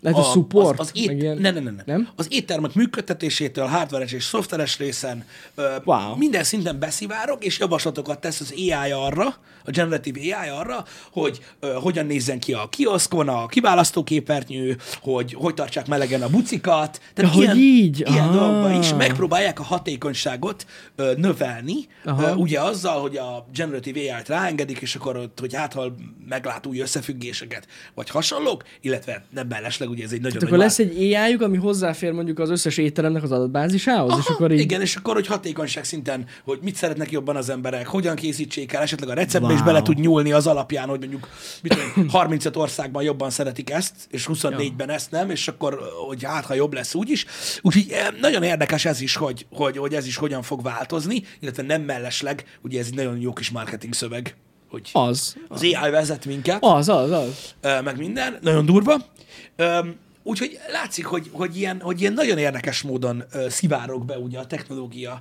Lehet, hogy support, az, az ét, ilyen- ne, ne, ne, ne. Nem? Az éttermek működtetésétől, hardveres és szoftveres részen ö, Wow. minden szinten beszivárok, és javaslatokat tesz az AI arra, a generatív AI arra, hogy ö, hogyan nézzen ki a kioszkon, a kiválasztóképernyő, hogy hogy tartsák melegen a bucikat. Tehát Ja, hogy így? Ilyen Ah. dolgokban is megpróbálják a hatékonyságot ö, növelni, Aha. ö, ugye azzal, hogy a generatív AI-t ráengedik, és akkor ott, hogy hát, ha meglát új összefüggéseket, vagy hasonlók, illetve nem mellesleg, ugye ez egy nagyon Tehát nagy akkor lesz egy ai ami hozzáfér mondjuk az összes étteremnek az adatbázisához, és Aha, akkor így... Igen, és akkor, hogy hatékonyság szinten, hogy mit szeretnek jobban az emberek, hogyan készítsék el, esetleg a receptbe Wow. is bele tud nyúlni az alapján, hogy mondjuk mit tudom, 35 országban jobban szeretik ezt, és 24-ben ezt nem, és akkor, hogy hát, ha jobb lesz úgy is. Úgyhogy eh, nagyon érdekes ez is, hogy, hogy, hogy ez is hogyan fog változni, illetve nem mellesleg, ugye ez egy nagyon jó kis marketing szöveg, hogy Az. az AI vezet minket Az, az, az. meg minden, nagyon durva. Úgyhogy látszik, hogy, hogy, ilyen, hogy ilyen nagyon érdekes módon ö, szivárog be ugye a technológia.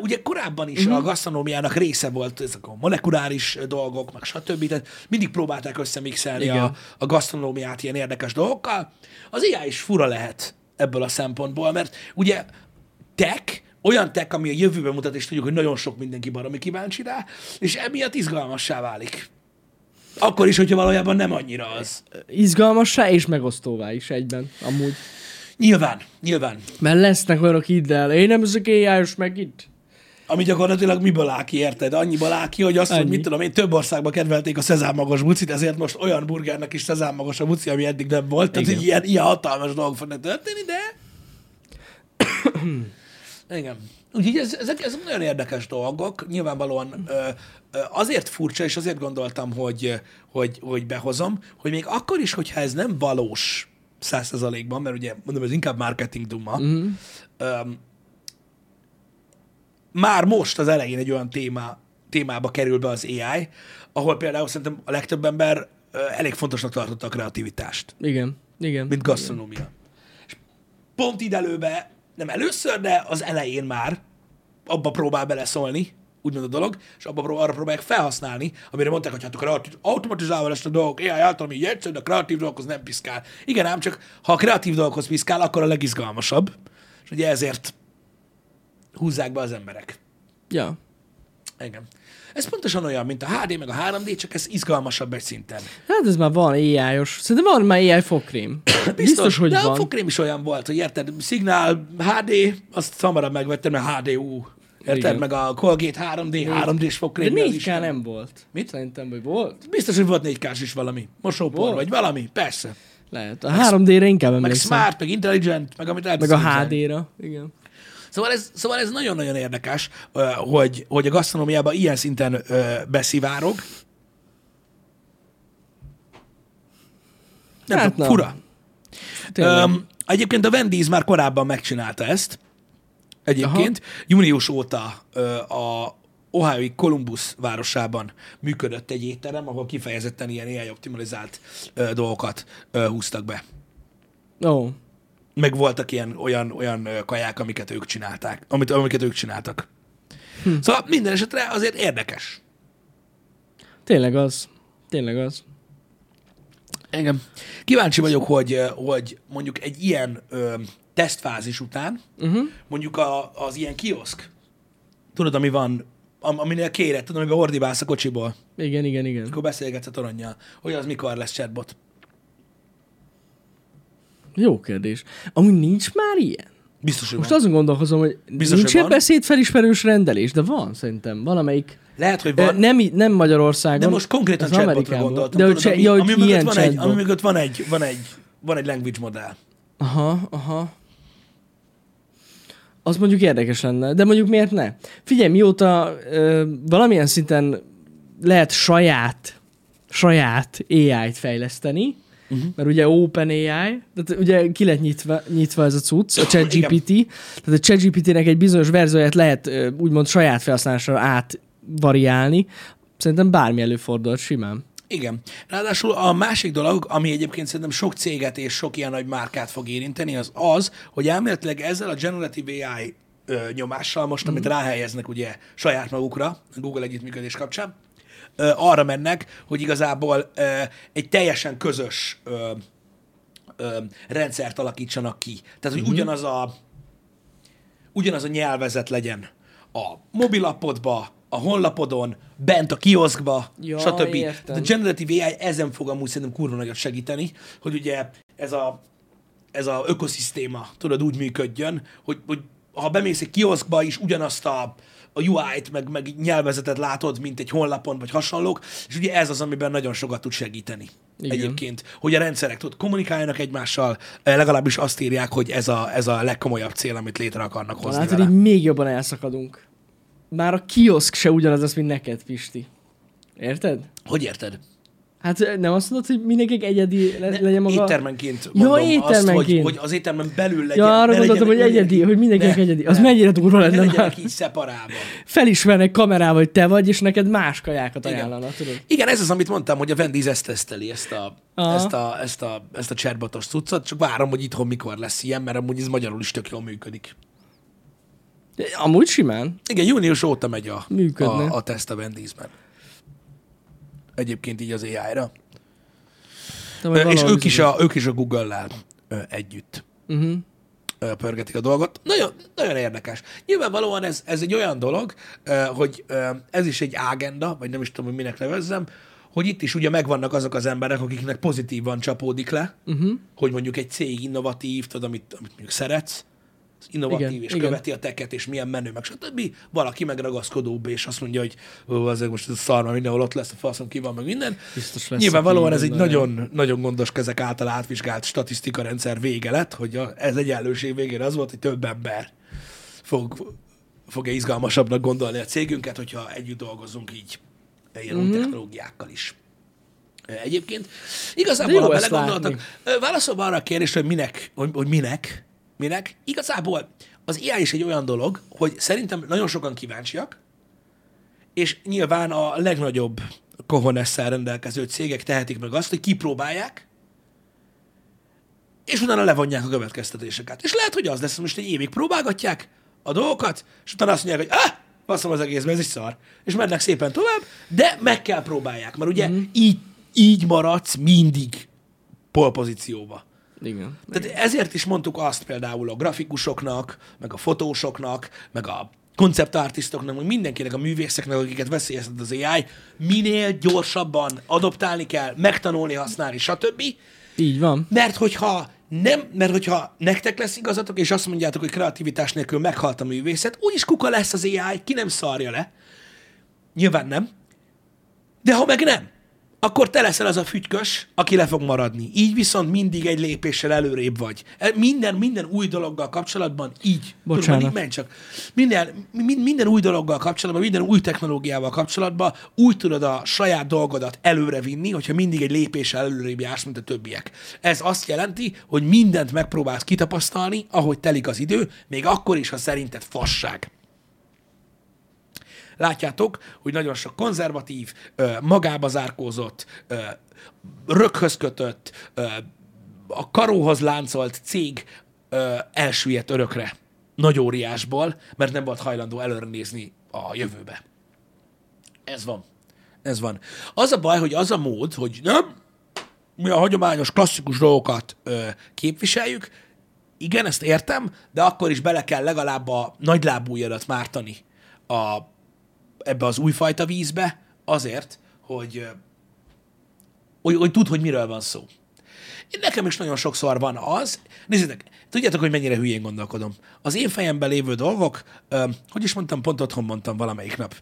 Ugye korábban is uh-huh. a gasztronómiának része volt ezek a molekuláris dolgok, meg stb. Tehát mindig próbálták összemixelni Igen. a, a gasztronómiát ilyen érdekes dolgokkal. Az AI is fura lehet ebből a szempontból, mert ugye tech, olyan tech, ami a jövőben mutat, és tudjuk, hogy nagyon sok mindenki baromi kíváncsi rá, és emiatt izgalmassá válik. Akkor is, hogyha valójában nem annyira az. Izgalmassá és megosztóvá is egyben, amúgy. Nyilván, nyilván. Mert lesznek olyanok el, én nem ezek ai meg itt. Ami gyakorlatilag miből áll ki, érted? Annyiból áll ki, hogy azt, hogy Annyi. mit tudom én, több országban kedvelték a szezámmagos bucit, ezért most olyan burgernek is szezámmagos a buci, ami eddig nem volt. Tehát Igen. hogy ilyen, ilyen hatalmas dolgok fognak történni, de... Igen. Úgyhogy ez, ezek, ezek nagyon érdekes dolgok. Nyilvánvalóan ö, ö, azért furcsa, és azért gondoltam, hogy, hogy, hogy behozom, hogy még akkor is, hogyha ez nem valós százszerzalékban, mert ugye mondom, ez inkább marketing duma, mm. öm, már most az elején egy olyan téma, témába kerül be az AI, ahol például szerintem a legtöbb ember ö, elég fontosnak tartotta a kreativitást Igen, igen. mint gasztronómia. És pont ide előbe, nem először, de az elején már abba próbál beleszólni, úgymond a dolog, és abba prób- arra próbálják felhasználni, amire mondták, hogy hát a kreatív, automatizálva lesz a dolgok, AI által mi jegyszerű, de a kreatív dolgokhoz nem piszkál. Igen, ám csak ha a kreatív dolgokhoz piszkál, akkor a legizgalmasabb. És ugye ezért húzzák be az emberek. Ja. Igen. Ez pontosan olyan, mint a HD meg a 3D, csak ez izgalmasabb egy szinten. Hát ez már van AI-os. Szerintem van már AI fogkrém. Biztos, Biztos hogy de a van. fokrém is olyan volt, hogy érted, szignál HD, azt hamarabb megvettem, mert HDU. Érted? Igen. Meg a Colgate 3D, 3D-s De fokrém. az 4K Isten. nem volt. Mit? Szerintem, hogy volt. Biztos, hogy volt 4 k is valami. Mosópor, Volt. vagy valami. Persze. Lehet. A 3D-re inkább Meg emlékszem. smart, meg intelligent, meg amit Meg a. HD-ra. Igen. Szóval ez, szóval ez nagyon-nagyon érdekes, hogy, hogy a gasztronómiában ilyen szinten beszivárog. Nem Hát na. fura. Tényleg. Um, egyébként a Wendy's már korábban megcsinálta ezt. Egyébként Aha. június óta a Ohio Columbus városában működött egy étterem, ahol kifejezetten ilyen AI optimalizált ö, dolgokat ö, húztak be. Ó. Meg voltak ilyen olyan, olyan kaják, amiket ők csinálták, amit, amiket ők csináltak. Hm. Szóval minden esetre azért érdekes. Tényleg az. Tényleg az. Igen. Kíváncsi vagyok, hogy, hogy mondjuk egy ilyen ö, tesztfázis után, uh-huh. mondjuk a, az ilyen kioszk, tudod, ami van, am, aminél kéred, tudod, amiben ordibálsz a kocsiból, Igen, igen, igen. akkor beszélgetsz a toronnyal, hogy az mikor lesz chatbot. Jó kérdés. Amúgy nincs már ilyen? Biztos, hogy Most van. azon gondolkozom, hogy Biztos, nincs hogy ilyen van. beszédfelismerős rendelés, de van szerintem. Valamelyik. Lehet, hogy Ö, van, Nem, nem Magyarországon. de most konkrétan chatbotra Amerikában. gondoltam. De hogy, tudod, cse- ami, ja, hogy ami, mögött ilyen van egy, ami mögött van egy, van egy, van egy language modell. Aha, aha. Az mondjuk érdekes lenne, de mondjuk miért ne? Figyelj, mióta ö, valamilyen szinten lehet saját, saját AI-t fejleszteni. Uh-huh. mert ugye OpenAI, tehát ugye ki lett nyitva, nyitva ez a cucc, a ChatGPT, tehát a ChatGPT-nek egy bizonyos verzióját lehet úgymond saját felhasználásra átvariálni. Szerintem bármi előfordult simán. Igen. Ráadásul a másik dolog, ami egyébként szerintem sok céget és sok ilyen nagy márkát fog érinteni, az az, hogy elméletileg ezzel a Generative AI ö, nyomással most, amit ráhelyeznek ugye saját magukra, Google együttműködés kapcsán, arra mennek, hogy igazából egy teljesen közös rendszert alakítsanak ki. Tehát, hogy ugyanaz a ugyanaz a nyelvezet legyen a mobilapodba, a honlapodon, bent a kioszkba, Ja, stb. értem. Tehát a Generative AI ezen fog amúgy szerintem kurva nagyot segíteni, hogy ugye ez a, ez a ökoszisztéma, tudod, úgy működjön, hogy, hogy ha bemész egy kioszkba is ugyanazt a, a UI-t, meg, meg nyelvezetet látod, mint egy honlapon, vagy hasonlók, és ugye ez az, amiben nagyon sokat tud segíteni. Igen. Egyébként, hogy a rendszerek tud kommunikáljanak egymással, eh, legalábbis azt írják, hogy ez a, ez a legkomolyabb cél, amit létre akarnak hozni Látod, vele. így még jobban elszakadunk. Már a kioszk se ugyanaz lesz, mint neked, Pisti. Érted? Hogy érted? Hát nem azt mondod, hogy mindenkinek egyedi le- legyen maga... Éttermenként Ja, mondom azt, hogy, éttermenként. hogy az éttermen belül legyen. Ja, arra ne gondoltam, hogy egyedi, hogy mindenkinek ne, egyedi. Az ne, mennyire durva Ne lenne már. legyenek így szeparálva. Felismernek kamerával, hogy te vagy, és neked más kajákat ajánlanak, tudod? Igen, ez az, amit mondtam, hogy a Wendy's ezt teszteli, ezt a, Aha. ezt a, ezt a, ezt a chatbotos cuccot, csak várom, hogy itthon mikor lesz ilyen, mert amúgy ez magyarul is tök jól működik. Amúgy simán. Igen, június óta megy a, Működne. a, a teszt a Wendy's-ben. Egyébként így az AI-ra. De És ők is, a, ők is a Google-lel együtt ö, pörgetik a dolgot. Nagyon, nagyon érdekes. Nyilvánvalóan ez, ez egy olyan dolog, hogy ez is egy ágenda, vagy nem is tudom, hogy minek nevezzem, hogy itt is ugye megvannak azok az emberek, akiknek pozitívan csapódik le, uh-huh. hogy mondjuk egy cég innovatív, tudod, amit, amit mondjuk szeretsz, innovatív, Igen, és igen. követi a teket, és milyen menő, meg stb. Valaki meg ragaszkodóbb, és azt mondja, hogy ó, azért most ez szar, mert mindenhol ott lesz, a faszom ki van, meg minden. Biztos lesz, Nyilvánvalóan ez egy minden- nagyon, nagyon gondos kezek által átvizsgált statisztika rendszer vége lett, hogy a, ez egyenlőség végére az volt, hogy több ember fog, fog-e izgalmasabbnak gondolni a cégünket, hogyha együtt dolgozunk így ilyen Mhm. új technológiákkal is. Egyébként igazából, ha belegondoltak, válaszolva arra a kérdésre, hogy minek, hogy, hogy minek, minek, igazából az AI is egy olyan dolog, hogy szerintem nagyon sokan kíváncsiak, és nyilván a legnagyobb kohonesszel rendelkező cégek tehetik meg azt, hogy kipróbálják, és utána levonják a következtetéseket. És lehet, hogy az lesz, hogy most egy évig próbálgatják a dolgokat, és utána azt mondják, hogy ah, baszom az egészben, ez is szar. És mennek szépen tovább, de meg kell próbálják, mert ugye mm. így, így maradsz mindig polpozícióba. Igen. Tehát ezért is mondtuk azt például a grafikusoknak, meg a fotósoknak, meg a konceptartistoknak, meg mindenkinek, a művészeknek, akiket veszélyeztet az AI, minél gyorsabban adoptálni kell, megtanulni, használni, stb. Így van. Mert hogyha nem, mert hogyha nektek lesz igazatok, és azt mondjátok, hogy kreativitás nélkül meghalt a művészet, úgyis kuka lesz az AI, ki nem szarja le. Nyilván nem. De ha meg nem, akkor te leszel az a fütykös, aki le fog maradni. Így viszont mindig egy lépéssel előrébb vagy. E, Minden, minden új dologgal kapcsolatban így. Bocsánat. Tudod, menj csak. Minden, min- minden új dologgal kapcsolatban, minden új technológiával kapcsolatban úgy tudod a saját dolgodat előre vinni, hogyha mindig egy lépéssel előrébb jársz, mint a többiek. Ez azt jelenti, hogy mindent megpróbálsz kitapasztalni, ahogy telik az idő, még akkor is, ha szerinted fasság. Látjátok, hogy nagyon sok konzervatív, magába zárkózott, röghöz kötött, a karóhoz láncolt cég elsüllyedt örökre nagy óriásból, mert nem volt hajlandó előre nézni a jövőbe. Ez van. Ez van. Az a baj, hogy az a mód, hogy nem, mi a hagyományos, klasszikus dolgokat ö, képviseljük, igen, ezt értem, de akkor is bele kell legalább a nagylábújadat mártani a, ebbe az újfajta vízbe, azért, hogy, hogy, hogy tud, hogy miről van szó. Nekem is nagyon sokszor van az, nézzétek, tudjátok, hogy mennyire hülyén gondolkodom. Az én fejemben lévő dolgok, hogy is mondtam, pont otthon mondtam valamelyik nap.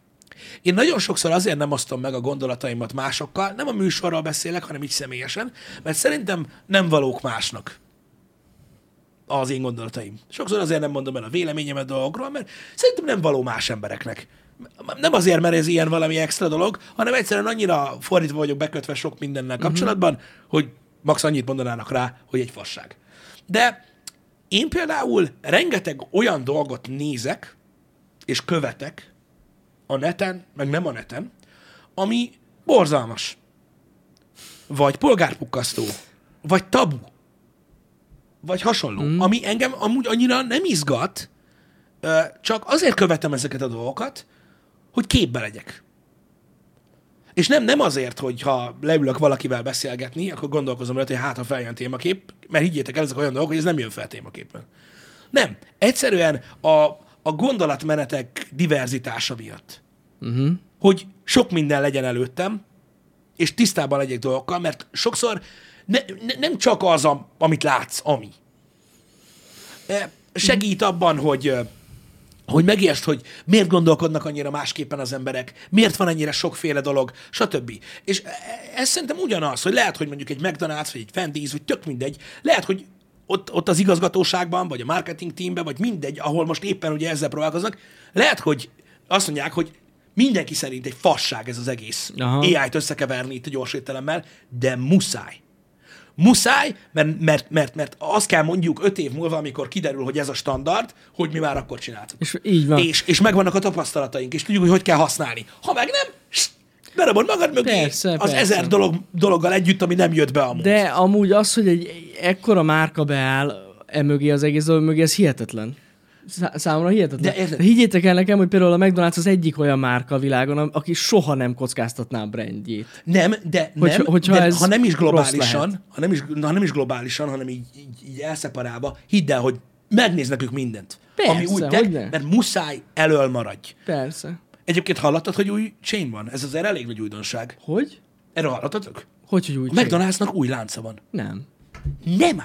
Én nagyon sokszor azért nem osztom meg a gondolataimat másokkal, nem a műsorral beszélek, hanem így személyesen, mert szerintem nem valók másnak az én gondolataim. Sokszor azért nem mondom el a véleményemet dolgokról, mert szerintem nem való más embereknek. Nem azért, mert ez ilyen valami extra dolog, hanem egyszerűen annyira fordítva vagyok bekötve sok mindennel kapcsolatban, uh-huh. hogy max annyit mondanának rá, hogy egy fasság. De én például rengeteg olyan dolgot nézek, és követek a neten, meg nem a neten, ami borzalmas. Vagy polgárpukkasztó. Vagy tabu vagy hasonló, mm. ami engem amúgy annyira nem izgat, csak azért követem ezeket a dolgokat, hogy képbe legyek. És nem, nem azért, hogy ha leülök valakivel beszélgetni, akkor gondolkozom rá, hogy hát, ha feljön témakép, mert higgyétek el, ezek olyan dolgok, hogy ez nem jön fel témaképpen. Nem. Egyszerűen a, a gondolatmenetek diverzitása miatt. Uh-huh. Hogy sok minden legyen előttem, és tisztában legyek dolgokkal, mert sokszor ne, ne, nem csak az, amit látsz, ami. E, Segít abban, hogy hogy megértsd, hogy miért gondolkodnak annyira másképpen az emberek, miért van ennyire sokféle dolog, stb. És e- ez szerintem ugyanaz, hogy lehet, hogy mondjuk egy McDonald's, vagy egy Wendy's, vagy tök mindegy, lehet, hogy ott, ott az igazgatóságban, vagy a marketing teamben, vagy mindegy, ahol most éppen ugye ezzel próbálkoznak, lehet, hogy azt mondják, hogy mindenki szerint egy fasság ez az egész Aha. AI-t összekeverni itt a gyors étteremmel, de muszáj. Muszáj, mert, mert, mert, mert azt kell mondjuk öt év múlva, amikor kiderül, hogy ez a standard, hogy mi már akkor csináltuk. És így van. És, és megvannak a tapasztalataink, és tudjuk, hogy hogy kell használni. Ha meg nem, berabod magad mögé Persze, az persze. ezer dolog, dologgal együtt, ami nem jött be amúgy. De amúgy az, hogy egy ekkora márka beáll e mögé az egész dolog mögé, ez hihetetlen. Szá- Számomra hihetetlen. De érted- Higgyétek el nekem, hogy például a McDonald's az egyik olyan márka a világon, aki soha nem kockáztatná a brandjét. Nem, de, Hogyha- nem, hogyha de ez ha nem is globálisan, ha nem is, ha nem is globálisan, hanem így, így, így elszeparálva, hidd el, hogy megnéznek ők mindent. Persze, ami úgy hogyne. mert muszáj elől maradj. Persze. Egyébként hallottad, hogy új chain van? Ez azért elég nagy újdonság. Hogy? Erről hallottatok? Hogy, hogy úgy A McDonald'snak új lánca van. Nem. Nem.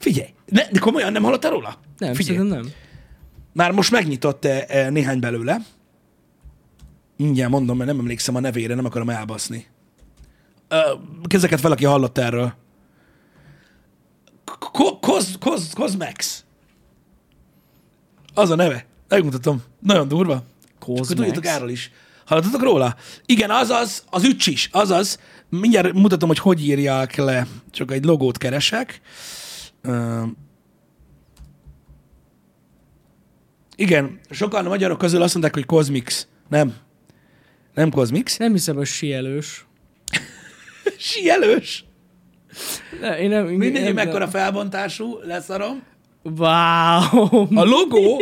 Figyelj, ne, de komolyan nem hallottál róla? Nem, Figyelj, nem. Már most megnyitott eh, néhány belőle. Mindjárt mondom, mert nem emlékszem a nevére, nem akarom elbaszni. Ö, Ezeket valaki hallott erről. Kozmex. Az a neve. Megmutatom. Nagyon durva. Kozmex. tudjátok erről is. Hallottatok róla? Igen, azaz, az ücsis, azaz. Mindjárt mutatom, hogy hogy írják le. Csak egy logót keresek. Ö, Igen, sokan a magyarok közül azt mondták, hogy Cosmix. Nem. Nem Cosmix. Nem hiszem, hogy sielős. Sielős. Ne, én nem, Mindegy, hogy mekkora felbontású, leszarom. Wow! A logó,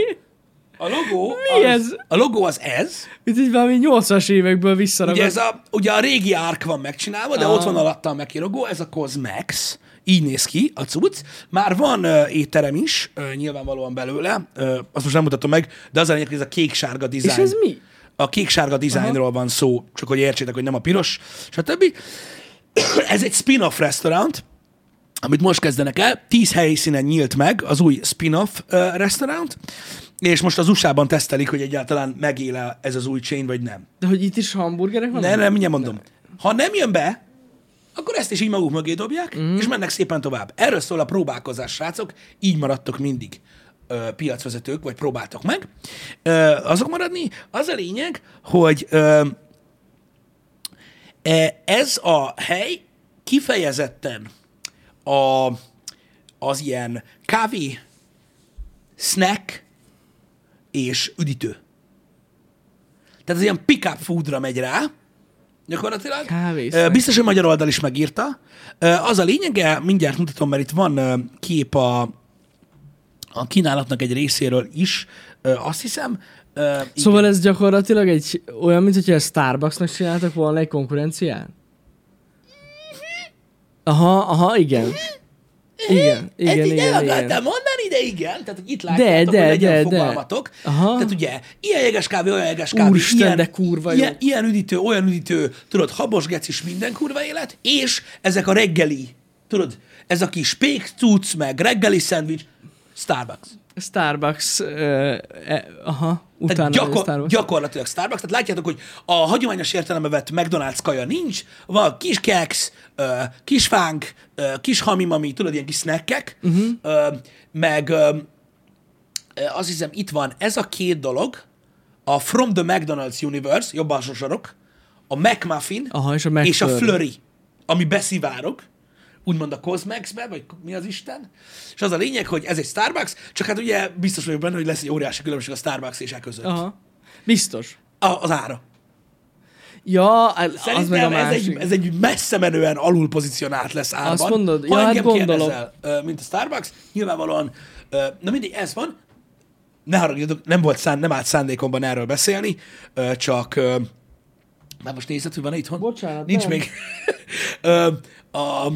a logó, Mi az, ez? A logó az ez. Itt így valami 80-as évekből visszaragad. Ugye, ez a, ugye a régi árk van megcsinálva, de Ah. ott van alatta a megírogó, ez a Cosmex. Így néz ki a cucc. Már van uh, étterem is, uh, nyilvánvalóan belőle. Uh, azt most nem mutatom meg, de az a lényeg, hogy ez a kék-sárga És dizájn. ez mi? A kék-sárga dizájnról van szó, csak hogy értsétek, hogy nem a piros, stb. Ez egy spin-off restaurant, amit most kezdenek el. Tíz helyszínen nyílt meg az új spin-off uh, restaurant, és most az USA-ban tesztelik, hogy egyáltalán megél ez az új chain, vagy nem. De hogy itt is hamburgerek vannak? Ne, nem, mindjárt mondom. Ha nem jön be, akkor ezt is így maguk mögé dobják, mm. és mennek szépen tovább. Erről szól a próbálkozás, srácok. Így maradtok mindig ö, piacvezetők, vagy próbáltok meg. Ö, azok maradni. Az a lényeg, hogy ö, e, ez a hely kifejezetten a, az ilyen kávé, snack és üdítő. Tehát az ilyen pick-up foodra megy rá, gyakorlatilag. Kávé, Ö, snack. Biztos, hogy magyar oldal is megírta. Az a lényege, mindjárt mutatom, mert itt van kép a, a kínálatnak egy részéről is, azt hiszem. Ö, igen. Szóval ez gyakorlatilag egy olyan, mint hogyha ezt Starbucksnak csináltak volna egy konkurencián? Aha, aha, igen. Igen, igen, Ezt így igen, igen. akartam mondani, de igen. Tehát, hogy itt látjátok, de, hogy legyen de, de. fogalmatok. Aha. Tehát ugye, ilyen jeges kávé, olyan jeges kávé, Úristen, ilyen, de kurva jó. ilyen, ilyen üdítő, olyan üdítő, tudod, habos is minden kurva élet, és ezek a reggeli, tudod, ez a kis pék cucc, meg reggeli szendvics, Starbucks. Starbucks, uh, aha, utána Tehát gyakor- Starbucks. gyakorlatilag Starbucks. Tehát látjátok, hogy a hagyományos értelembe vett McDonald's kaja nincs, van kis keks, ö, kis fánk, ö, kis hamimami, tudod, ilyen kis snackek, uh-huh. meg ö, ö, azt hiszem itt van ez a két dolog, a From the McDonald's Universe, jobb alsó sarok, a McMuffin Aha, és a és a. Flurry, ami beszivárog, úgymond a Cosmexbe, vagy mi az Isten, és az a lényeg, hogy ez egy Starbucks, csak hát ugye biztos vagyok benne, hogy lesz egy óriási különbség a Starbucks és e között. Aha. Biztos. A, az ára. Ja, az meg a Szerintem ez másik. egy, ez egy messze menően alul pozícionált lesz árban. Azt mondod? Ha Ja, hát gondolom. kérdezel, mint a Starbucks, nyilvánvalóan, na mindig ez van, ne haragudjatok, nem volt szán, nem állt szándékomban erről beszélni, csak Már most nézed, hogy van itthon? Bocsánat, Nincs nem. még. A,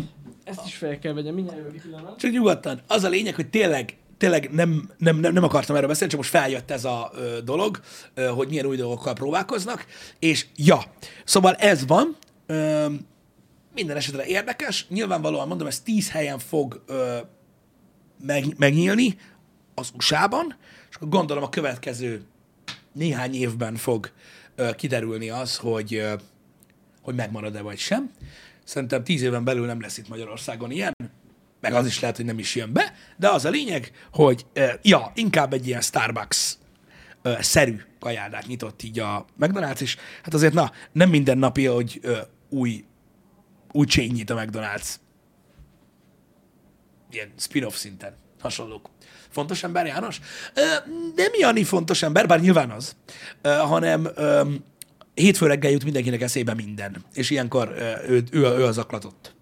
Ezt is fel kell vegyem, mindjárt pillanat. csak nyugodtan. Az a lényeg, hogy tényleg, tényleg nem, nem, nem, nem akartam erről beszélni, csak most feljött ez a ö, dolog, ö, hogy milyen új dolgokkal próbálkoznak, és ja, szóval ez van, ö, minden esetre érdekes, nyilvánvalóan mondom, ez 10 helyen fog ö, meg, megnyílni az USA-ban, és akkor gondolom a következő néhány évben fog ö, kiderülni az, hogy, ö, hogy megmarad-e vagy sem. Szerintem tíz éven belül nem lesz itt Magyarországon ilyen, meg az is lehet, hogy nem is jön be, de az a lényeg, hogy ja, inkább egy ilyen Starbucks szerű kajádát nyitott így a McDonald's, és hát azért na, nem minden napi, hogy új, új chain nyit a McDonald's. Ilyen spin-off szinten, hasonlók. Fontos ember János? Nem Jani fontos ember, bár nyilván az, hanem hétfő reggel jut mindenkinek eszébe minden, és ilyenkor ő, ő, ő az aklatott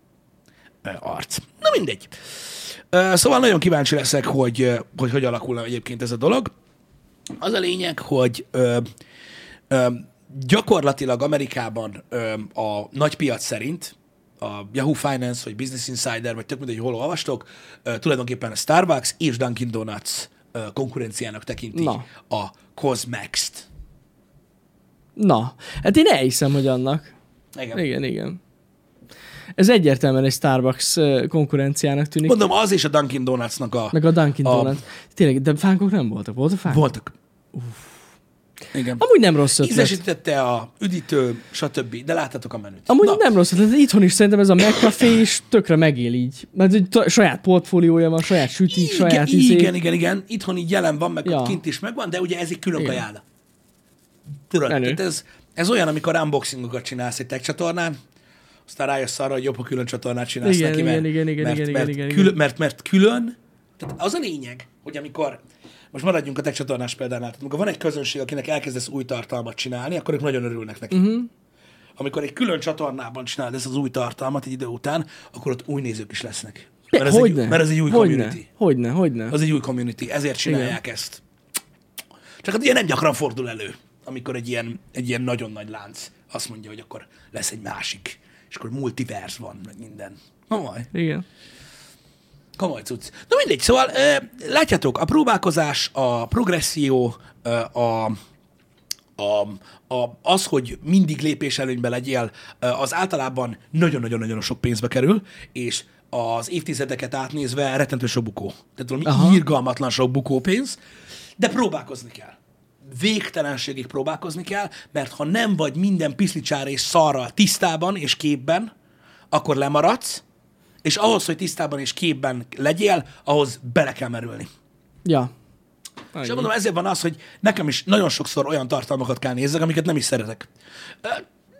arc. Na mindegy. Szóval nagyon kíváncsi leszek, hogy hogy, hogy alakulna egyébként ez a dolog. Az a lényeg, hogy ö, ö, gyakorlatilag Amerikában ö, a nagy piac szerint a Yahoo Finance, vagy Business Insider, vagy tök mindegy, hol olvastok, ö, tulajdonképpen a Starbucks és Dunkin' Donuts ö, konkurenciának tekinti Na. a Cosmax-t. Na, hát én elhiszem, hogy annak. Igen. Igen, igen. Ez egyértelműen egy Starbucks konkurenciának tűnik. Mondom, az és a Dunkin' Donutsnak a... Meg a Dunkin' A- Donuts. Tényleg, de fánkok nem voltak. Voltak fánkok? Voltak. Igen. Amúgy nem rossz ötlet. Ízesítette a üdítő, stb. De láttátok a menüt. Amúgy Na, nem rossz ötlet. Itthon is szerintem ez a McCafe is tökre megél így. Mert egy t- saját portfóliója van, saját sütik, igen, saját izé. igen, igen, igen. Itthon így jelen van, meg Ja. kint is megvan, de ugye ez egy külön Igen. Tudod, Menő. tehát ez, ez olyan, amikor unboxingokat csinálsz egy tech csatornán, aztán rájössz arra, hogy jobb, ha külön csatornát csinálsz Igen, neki, mert, igen, igen, mert, igen, mert, igen, igen, külön, mert, mert külön, tehát az a lényeg, hogy amikor, most maradjunk a tech csatornás példánál, tehát amikor van egy közönség, akinek elkezdesz új tartalmat csinálni, akkor ők nagyon örülnek neki. Uh-huh. Amikor egy külön csatornában csinálod ezt az új tartalmat egy idő után, akkor ott új nézők is lesznek. Mert ez, egy, Hogyne? mert ez egy új Hogyne? community. Hogyne, hogyne. Az egy új community, ezért csinálják Igen. ezt. Csak hát ilyen nem gyakran fordul elő, amikor egy ilyen, egy ilyen nagyon nagy lánc azt mondja, hogy akkor lesz egy másik, és akkor multivers van, meg minden. Komoly, Igen. komoly cucc. Na mindegy, szóval látjátok, a próbálkozás, a progresszió, a, a, a, az, hogy mindig lépés előnybe legyél, az általában nagyon-nagyon-nagyon sok pénzbe kerül, és az évtizedeket átnézve rettentő sok bukó. Tehát valami Aha. Irgalmatlan sok bukópénz, de próbálkozni kell. Végtelenségig próbálkozni kell, mert ha nem vagy minden piszlicsár és szarral tisztában és képben, akkor lemaradsz, és ahhoz, hogy tisztában és képben legyél, ahhoz bele kell merülni. Ja. És mondom, ezért van az, hogy nekem is nagyon sokszor olyan tartalmakat kell nézzek, amiket nem is szeretek.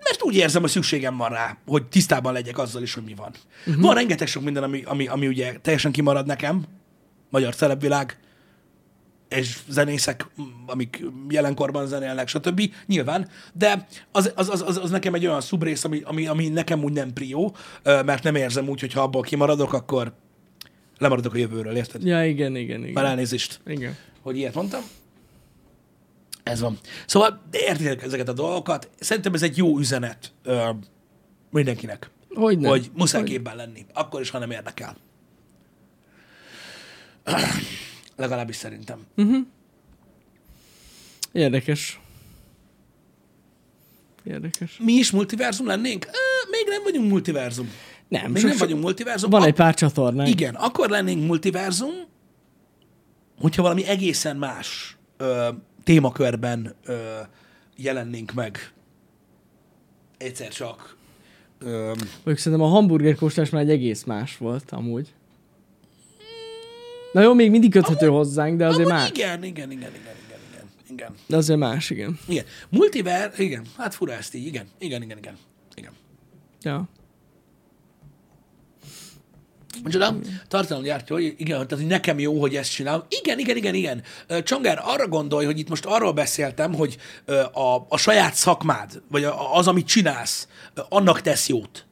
Mert úgy érzem, hogy szükségem van rá, hogy tisztában legyek azzal is, hogy mi van. Uh-huh. Van rengeteg sok minden, ami, ami, ami ugye teljesen kimarad nekem, magyar celebvilág, és zenészek, amik jelenkorban zenélnek, stb. Nyilván, de az, az, az, az, az nekem egy olyan szubrész, ami, ami, ami nekem úgy nem prió, mert nem érzem úgy, hogy ha abból kimaradok, akkor lemaradok a jövőről, érted? Ja, igen, igen, igen. Már elnézést Igen. hogy ilyet mondtam. Ez van. Szóval értitek ezeket a dolgokat. Szerintem ez egy jó üzenet ö, mindenkinek, Hogyne. hogy muszáj Hogy- képben lenni. Akkor is, ha nem érdekel. Legalábbis szerintem. Érdekes. Érdekes. Mi is multiverzum lennénk? Ö, még nem vagyunk multiverzum. Nem, Még nem vagyunk multiverzum. Van Ak- egy pár csatornánk. Igen, akkor lennénk multiverzum, hogyha valami egészen más ö, témakörben ö, jelennénk meg. Egyszer csak. Ö, Mondjuk szerintem a hamburger kóstolás már egy egész más volt, amúgy. Na jó, még mindig köthető hozzánk, de azért amúgy más. igen, igen, igen, igen, igen, igen, igen. De azért más, igen. Igen. Multiver, igen, hát fura ezt így, igen, igen, igen, igen. igen. Ja. Micsoda? Tartalomgyártó, hogy igen, tehát hogy nekem jó, hogy ezt csinálom. Igen, igen, igen, igen. Csongár, arra gondolj, hogy itt most arról beszéltem, hogy a, a saját szakmád, vagy az, amit csinálsz, annak tesz jót.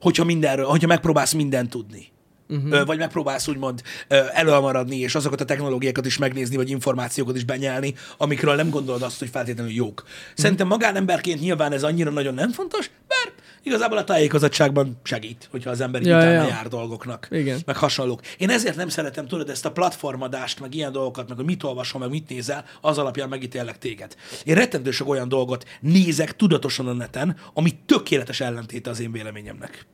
Hogyha mindenről, hogyha megpróbálsz mindent tudni. Uh-huh. vagy megpróbálsz úgymond ö, elölmaradni, és azokat a technológiákat is megnézni, vagy információkat is benyelni, amikről nem gondolod azt, hogy feltétlenül jók. Szerintem magánemberként nyilván ez annyira nagyon nem fontos, mert igazából a tájékozottságban segít, hogyha az ember ja, utána ja. jár dolgoknak, Igen. meg hasonlók. Én ezért nem szeretem, tudod, ezt a platformadást, meg ilyen dolgokat, meg hogy mit olvasom, meg mit nézel, az alapján megítélek téged. Én rettentő sok olyan dolgot nézek tudatosan a neten, ami tökéletes ellentéte az én véleményemnek.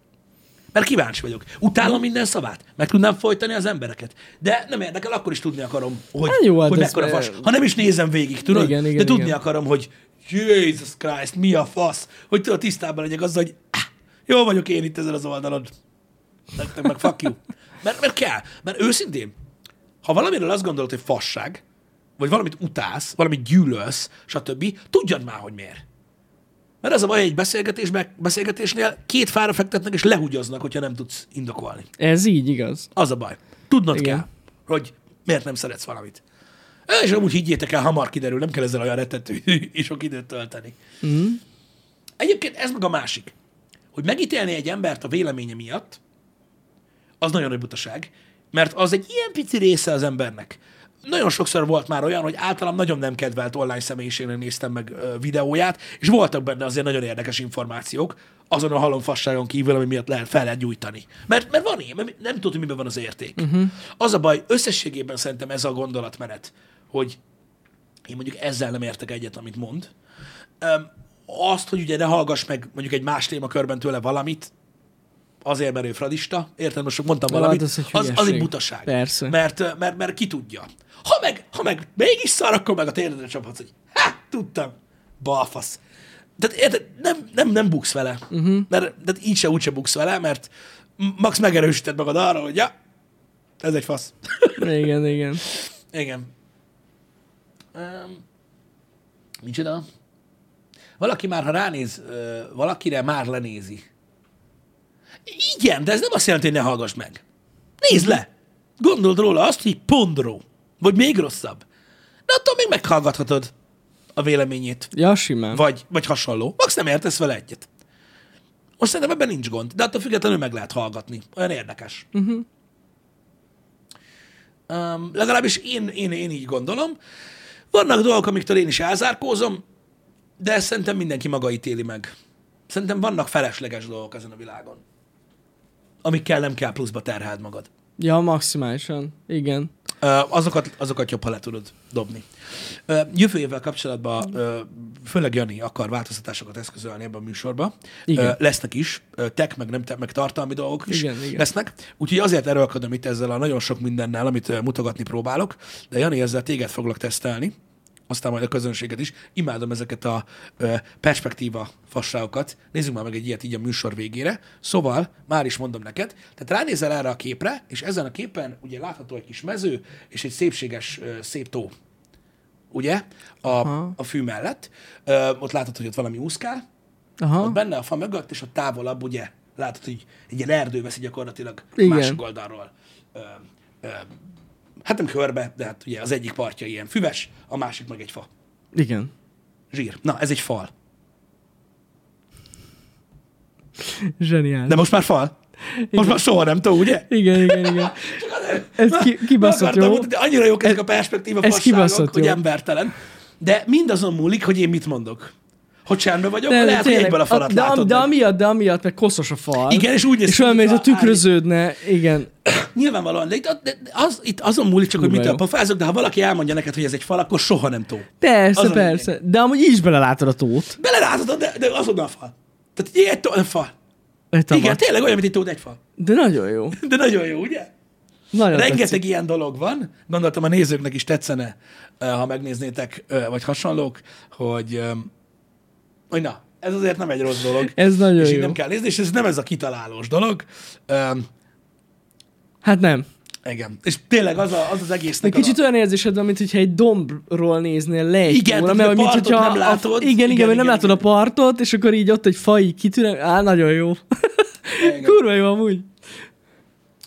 Mert kíváncsi vagyok. Utálom minden szavát. Meg tudnám folytani az embereket. De nem érdekel, akkor is tudni akarom, hogy, Hát jó, hát hogy mekkora fas. Ha nem is nézem végig, tudod? Igen, igen, de tudni igen. akarom, hogy Jesus Christ, mi a fasz. Hogy tudod, tisztában legyek azzal, hogy ah, jó vagyok én itt ezen az oldalon. Nektek meg fuck you. Mert, mert kell. Mert őszintén, ha valamiről azt gondolod, hogy fasság, vagy valamit utálsz, valamit gyűlölsz, stb., tudjad már, hogy miért. Mert az a baj egy beszélgetésben, beszélgetésnél két fára fektetnek és lehugyoznak, hogyha nem tudsz indokolni. Ez így igaz. Az a baj. Tudnod Igen. kell, hogy miért nem szeretsz valamit. És amúgy higgyétek el, hamar kiderül, nem kell ezzel olyan rettető és sok időt tölteni. Mm. Egyébként ez meg a másik, hogy megítélni egy embert a véleménye miatt, az nagyon nagy butaság, mert az egy ilyen pici része az embernek. Nagyon sokszor volt már olyan, hogy általam nagyon nem kedvelt online személyiségnek néztem meg videóját, és voltak benne azért nagyon érdekes információk, azon a halomfasságon kívül, ami miatt lehet, fel lehet gyújtani. Mert, mert van ilyen, mert nem tudod, hogy miben van az érték. Uh-huh. Az a baj, összességében szerintem ez a gondolatmenet, hogy én mondjuk ezzel nem értek egyet, amit mond. Öm, azt, hogy ugye ne hallgass meg mondjuk egy más témakörben tőle valamit, azért, mert ő fradista, érted? Most mondtam valamit, hát az egy az, az egy butaság. Persze. Mert, mert, mert ki tudja. Ha meg, ha meg mégis szar, akkor meg a térdedre csaphatsz, hogy ha, tudtam, balfasz. Tehát érted, nem, nem, nem buksz vele. Uh-huh. Mert tehát így se úgyse buksz vele, mert max megerősíted magad arra, hogy ja, ez egy fasz. Igen, igen. Igen. Um, micsoda? Valaki már, ha ránéz ö, valakire, már lenézi. Igen, de ez nem azt jelenti, hogy ne hallgass meg. Nézd le! Gondold róla azt, hogy pondró. Vagy még rosszabb. De attól még meghallgathatod a véleményét. Ja, simán. Vagy, vagy hasonló. Max nem értesz vele egyet. Most szerintem ebben nincs gond, de attól függetlenül meg lehet hallgatni. Olyan érdekes. Uh-huh. Um, legalábbis én, én, én így gondolom. Vannak dolgok, amiktől én is elzárkózom, de szerintem mindenki maga ítéli meg. Szerintem vannak felesleges dolgok ezen a világon, amikkel nem kell pluszba terheld magad. Ja, maximálisan. Igen. Azokat, azokat jobb, ha le tudod dobni. Ö, jövő évvel kapcsolatban főleg Jani akar változtatásokat eszközölni ebben a műsorban. Igen. Lesznek is, tech, meg nem tech, meg tartalmi dolgok is Igen, igen. lesznek. Úgyhogy azért erőlködöm itt ezzel a nagyon sok mindennel, amit mutogatni próbálok, de Jani, ezzel téged foglak tesztelni, aztán majd a közönséget is. Imádom ezeket a ö, perspektíva fasságokat. Nézzük már meg egy ilyet így a műsor végére. Szóval, már is mondom neked, tehát ránézel erre a képre, és ezen a képen ugye látható egy kis mező, és egy szépséges, ö, szép tó. Ugye? A, a fű mellett. Ö, ott látod, hogy ott valami úszkál, Aha. ott benne a fa mögött, és ott távolabb, ugye, látod, hogy egy ilyen erdő veszi gyakorlatilag Igen. másik oldalról. Ö, ö, hát nem körbe, de hát ugye az egyik partja ilyen füves, a másik meg egy fa. Igen. Zsír. Na, ez egy fal. Zseniális. De most már fal? Most már soha nem tudom, ugye? Igen, igen, igen. Ez ki, kibaszott jó. mutatni, annyira jók ezek a perspektíva ez kibaszott hogy jó. embertelen. De mindazon múlik, hogy én mit mondok. Hogy csendben vagyok, De, de, de, lehet, hogy tényleg, egyből a falat de, látod de, meg. amiatt, de amiatt, meg koszos a fal. Igen, és úgy néz És ki, olyan, mint mint a ha tükröződne. Igen. Nyilvánvalóan, de itt, de az, itt azon múlik csak, hogy Kurva mitől pofázok, de ha valaki elmondja neked, hogy ez egy fal, akkor soha nem tó. Persze, Az a persze. De amúgy így is belelátod a tót. Belerázod, de, de azonnal a fal. Tehát egy, egy tó, egy fal. Egy Igen, tényleg olyan, mint egy tó, egy fal. De nagyon jó. De nagyon jó, ugye? Nagyon Rengeteg tetszik. ilyen dolog van. Gondoltam, a nézőknek is tetszene, ha megnéznétek, vagy hasonlók, hogy, hogy na, ez azért nem egy rossz dolog. Ez nagyon és így jó. nem kell nézni, és ez nem ez a kitalálós dolog. Hát nem. igen. És tényleg az a, az, az De egésznek kicsit a... olyan érzésed van, mint hogyha egy dombról néznél le egy Igen, tehát mert a mint hogyha nem a- látod. igen, igen, Igen, mert nem igen, látod igen. a partot, és akkor így ott egy fa így kitűnő. Á, nagyon jó. Igen. Kurva jó amúgy.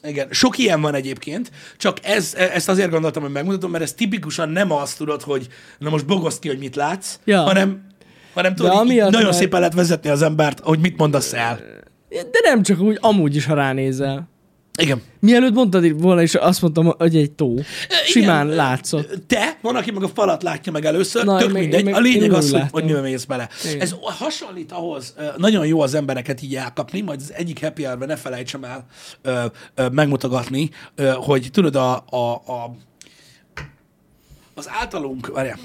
Igen, sok ilyen van egyébként, csak ez, ezt azért gondoltam, hogy megmutatom, mert ez tipikusan nem azt tudod, hogy na most bogozd ki, hogy mit látsz, Ja. hanem, hanem tudod, így, nagyon már- szépen lehet vezetni az embert, hogy mit mondasz el. De nem csak úgy, amúgy is, ha ránézel. Igen. Mielőtt mondtad volna, és azt mondtam, hogy egy tó. Simán Igen. látszott. Te, van, aki meg a falat látja meg először, Na, tök meg- mindegy. meg- a lényeg én az, hogy, hogy mivel mész bele. Igen. Ez hasonlít ahhoz, nagyon jó az embereket így elkapni, majd az egyik happy hour ne felejtsem el ö, ö, megmutogatni, ö, hogy tudod, a, a, a az általunk, várjál,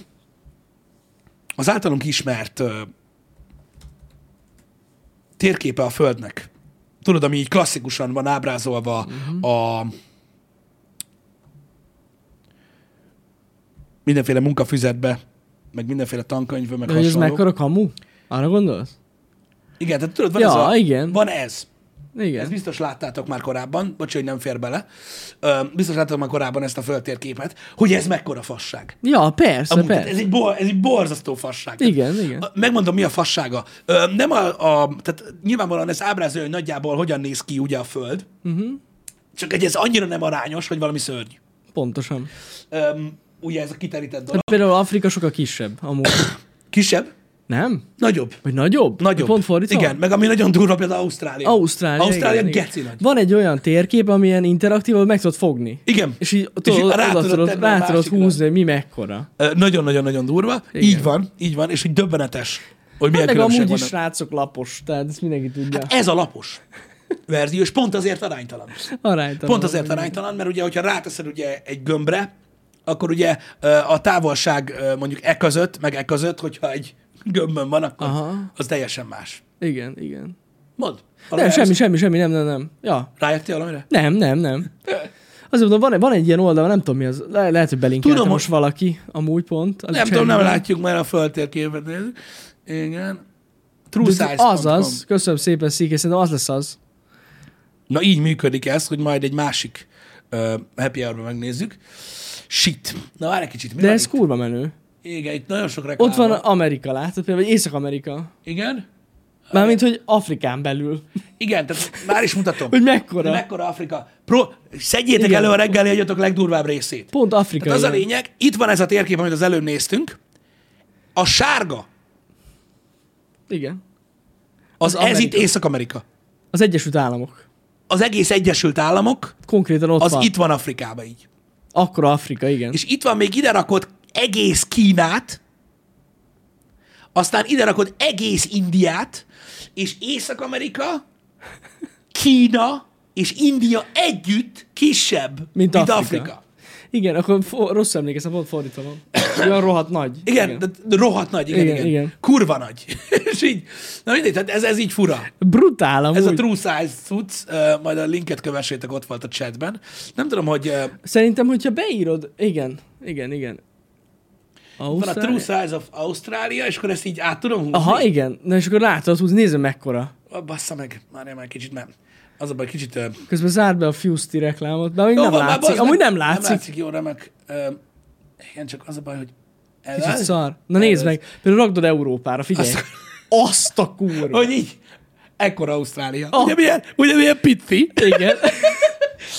az általunk ismert ö, térképe a Földnek. Tudod, ami így klasszikusan van ábrázolva uh-huh. a mindenféle munkafüzetbe, meg mindenféle tankönyvbe, meg De hogy ez hasonló. mekkora kamu? Arra gondolsz? Igen, tehát tudod, van Ja, ez a, igen. Van ez. Igen. Ezt biztos láttátok már korábban, bocs, hogy nem fér bele. Ö, biztos láttátok már korábban ezt a földtérképet, hogy ez mekkora fasság. Ja, persze, Amúgy, tehát persze. ez, egy bor, ez egy borzasztó fasság. Tehát, Igen, igen. a- Megmondom, mi a fassága. Ö, nem a, a, tehát nyilvánvalóan ez ábrázolja, hogy nagyjából hogyan néz ki ugye a Föld, Uh-huh. csak egy ez annyira nem arányos, hogy valami szörny. Pontosan. Öm, ugye ez a kiterített dolog. Hát például Afrika sokkal kisebb, amúgy. Kisebb, Nem? nagyobb. Vagy nagyobb? Nagyobb. Pont fordítva? Igen, meg ami nagyon durva, például Ausztrália. Ausztrália. Ausztrália igen, igen. geci nagy. Van egy olyan térkép, amilyen interaktív, ahol meg tudod fogni. Igen. És így És tudod, így rá tudod tudod, rá tudod húzni, hogy mi mekkora. Nagyon-nagyon-nagyon durva. Igen. Így van, így van, és hogy döbbenetes, hogy milyen Hát amúgy is srácok lapos, tehát ezt mindenki tudja. Ez a lapos verzió, és pont azért aránytalan. Aránytalan. Pont azért aránytalan, mert ugye, hogyha ráteszed ugye egy gömbre, akkor ugye a távolság mondjuk e között, meg e között, hogyha egy gömbön van, akkor Aha. az teljesen más. Igen, igen. Mond. Nem, semmi, semmi, semmi, nem, nem, nem. Ja, Rájöttél valamire? nem, nem, nem. Azért mondom, van, van egy ilyen oldal, nem tudom mi az, le, lehet, hogy belinkelte Tudom, most valaki, amúgy pont. a Nem tudom, nem látjuk már a földtérképet. nézzük. Igen. De TrueSize.com. Az az, köszönöm szépen, Székés, szerintem az lesz az. Na így működik ez, hogy majd egy másik uh, happy hour megnézzük. Shit. Na várj egy kicsit. Mi De ez itt? kurva menő. Igen, itt nagyon sok reklám Ott van Amerika, látod például, vagy Észak-Amerika. Igen? Mármint, hogy Afrikán belül. Igen, tehát már is mutatom. Hogy mekkora. Mekkora Afrika. Pro, szedjétek Igen. elő a reggeli egyatok legdurvább részét. Pont Afrika. Tehát az a lényeg, itt van ez a térkép, amit az előbb néztünk. A sárga, Igen. az, Az ez itt Észak-Amerika. Az Egyesült Államok. Az egész Egyesült Államok, Konkrétan ott az van. itt van Afrikában így. Akkora Afrika, igen. És itt van még ide rakott egész Kínát, aztán ide rakott egész Indiát, és Észak-Amerika, Kína és India együtt kisebb, Mint mint Afrika. Afrika. Igen, akkor fo- rossz emlékeztem, pont fordítva van. Olyan rohadt nagy. Igen, igen. De rohadt nagy, igen, igen, Igen, igen. igen. Kurva nagy. és így, na mindegy, tehát ez, ez így fura. Brutál amúgy. Ez a true size cucc, uh, majd a linket kövessétek, ott volt a chatben. Nem tudom, hogy uh, Szerintem, hogyha beírod, igen, igen, igen. Van a true size of Ausztrália, és akkor ezt így át tudom húzni. Aha, igen. Na és akkor látod, húzni, nézd mekkora. Oh, bassza meg, már már kicsit nem. Az a baj, kicsit... Uh, Közben zárd be a Fusty reklámot, de amúgy Jó, nem van, látszik. Amúgy meg. nem látszik. Nem látszik, jó, remek. Uh, igen, csak az a baj, hogy... Ez, Kicsit szar. Na nézd meg, például rakdod Európára, figyelj. Azt- Azt a kurva. Hogy így? Ekkora Ausztrália. Ah. Ugye milyen, ugye milyen pici? Igen.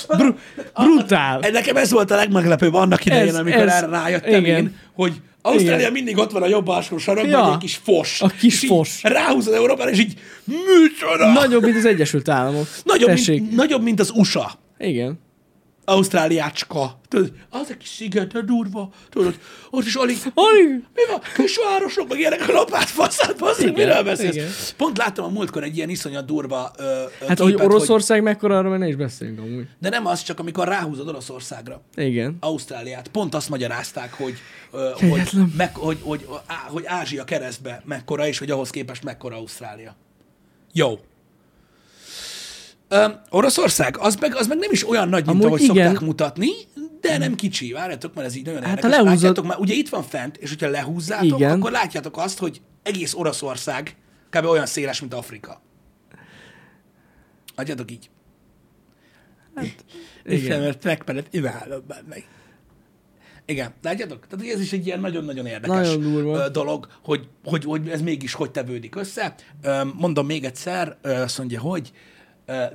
Bru- brutál. Nekem ez volt a legmeglepőbb annak idején, Ez- amikor ez- erre rájöttem igen. én, hogy Ausztrália Igen. mindig ott van a jobb alsó sarokban, Ja. egy kis fos. A kis És fos. Ráhúzod Európára, és így műcsoda! Nagyobb, mint az Egyesült Államok. nagyobb, Tessék. mint, nagyobb, mint az USA. Igen. Ausztráliácska. Tudod, az egy kis sziget, de durva. Tudod, ott is alig... Alig. Mi van? Kisvárosok, meg ilyenek a lopát faszát, Igen, miről beszélsz? igen. Pont láttam a múltkor egy ilyen iszonyat durva ö, ö, Hát, hogy képet, Oroszország mekkora, arra ne is beszéljünk amúgy. De nem az, csak amikor ráhúzod Oroszországra. Igen. Ausztráliát. Pont azt magyarázták, hogy, ö, hogy, meg, hogy, hogy, á, hogy Ázsia keresztbe mekkora, és hogy ahhoz képest mekkora Ausztrália. Jó. Ö, Oroszország, az meg, az meg nem is olyan nagy, mint Amúgy ahogy igen. szokták mutatni, de nem kicsi. Várjátok, mert ez így nagyon Hát, érdekes. lehúzod- Látjátok már, ugye itt van fent, és hogyha lehúzzátok, Igen. akkor látjátok azt, hogy egész Oroszország kb. olyan széles, mint Afrika. Adjatok így. Igen, mert trackpadet imádom benne. Igen, látjátok? Tehát ez is egy ilyen nagyon-nagyon érdekes Nagyon dolog, hogy, hogy, hogy ez mégis hogy tevődik össze. Mondom még egyszer, azt mondja, hogy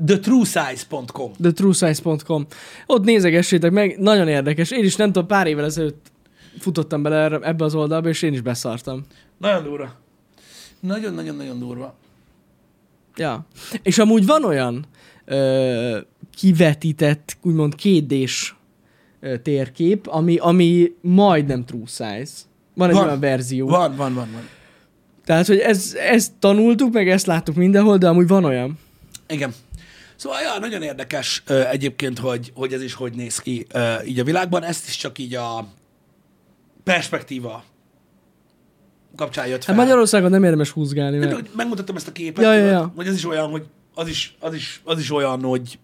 thetruesize.com. thetruesize.com. Ott nézegessétek meg, nagyon érdekes. Én is nem tudom, pár évvel ezelőtt futottam bele erre- ebbe az oldalba, és én is beszartam. Nagyon durva. Nagyon-nagyon-nagyon durva. Ja. És amúgy van olyan ö, kivetített, úgymond kétdés térkép, ami, ami majdnem true size. Van egy Van. olyan verzió. Van, van, van, van. Tehát, hogy ez, ezt tanultuk, meg ezt láttuk mindenhol, de amúgy van olyan. Igen. Szóval ja, nagyon érdekes ö, egyébként, hogy, hogy ez is hogy néz ki ö, így a világban. Ezt is csak így a perspektíva kapcsán jött fel. Hát Magyarországon nem érdemes húzgálni, Hát, mert... hogy megmutattam ezt a képet, Ja, ja, ja. hogy ez is olyan, hogy az is, az is, az is olyan, hogy,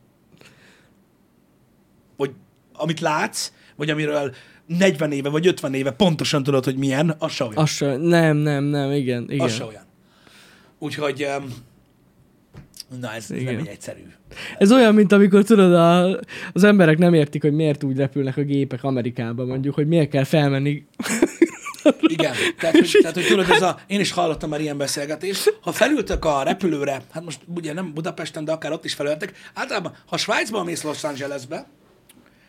hogy amit látsz, vagy amiről 40 éve vagy 50 éve pontosan tudod, hogy milyen, az se olyan. Az se, nem, nem, nem, igen, igen. Az se olyan. Úgyhogy, um, na ez, ez nem egy egyszerű. Ez olyan, mint amikor tudod, a, az emberek nem értik, hogy miért úgy repülnek a gépek Amerikába, mondjuk, hogy miért kell felmenni. Igen, tehát hogy, tehát, hogy tudod, ez a, én is hallottam már ilyen beszélgetést. Ha felültök a repülőre, hát most ugye nem Budapesten, de akár ott is felültek, általában, ha Svájcban mész Los Angelesbe,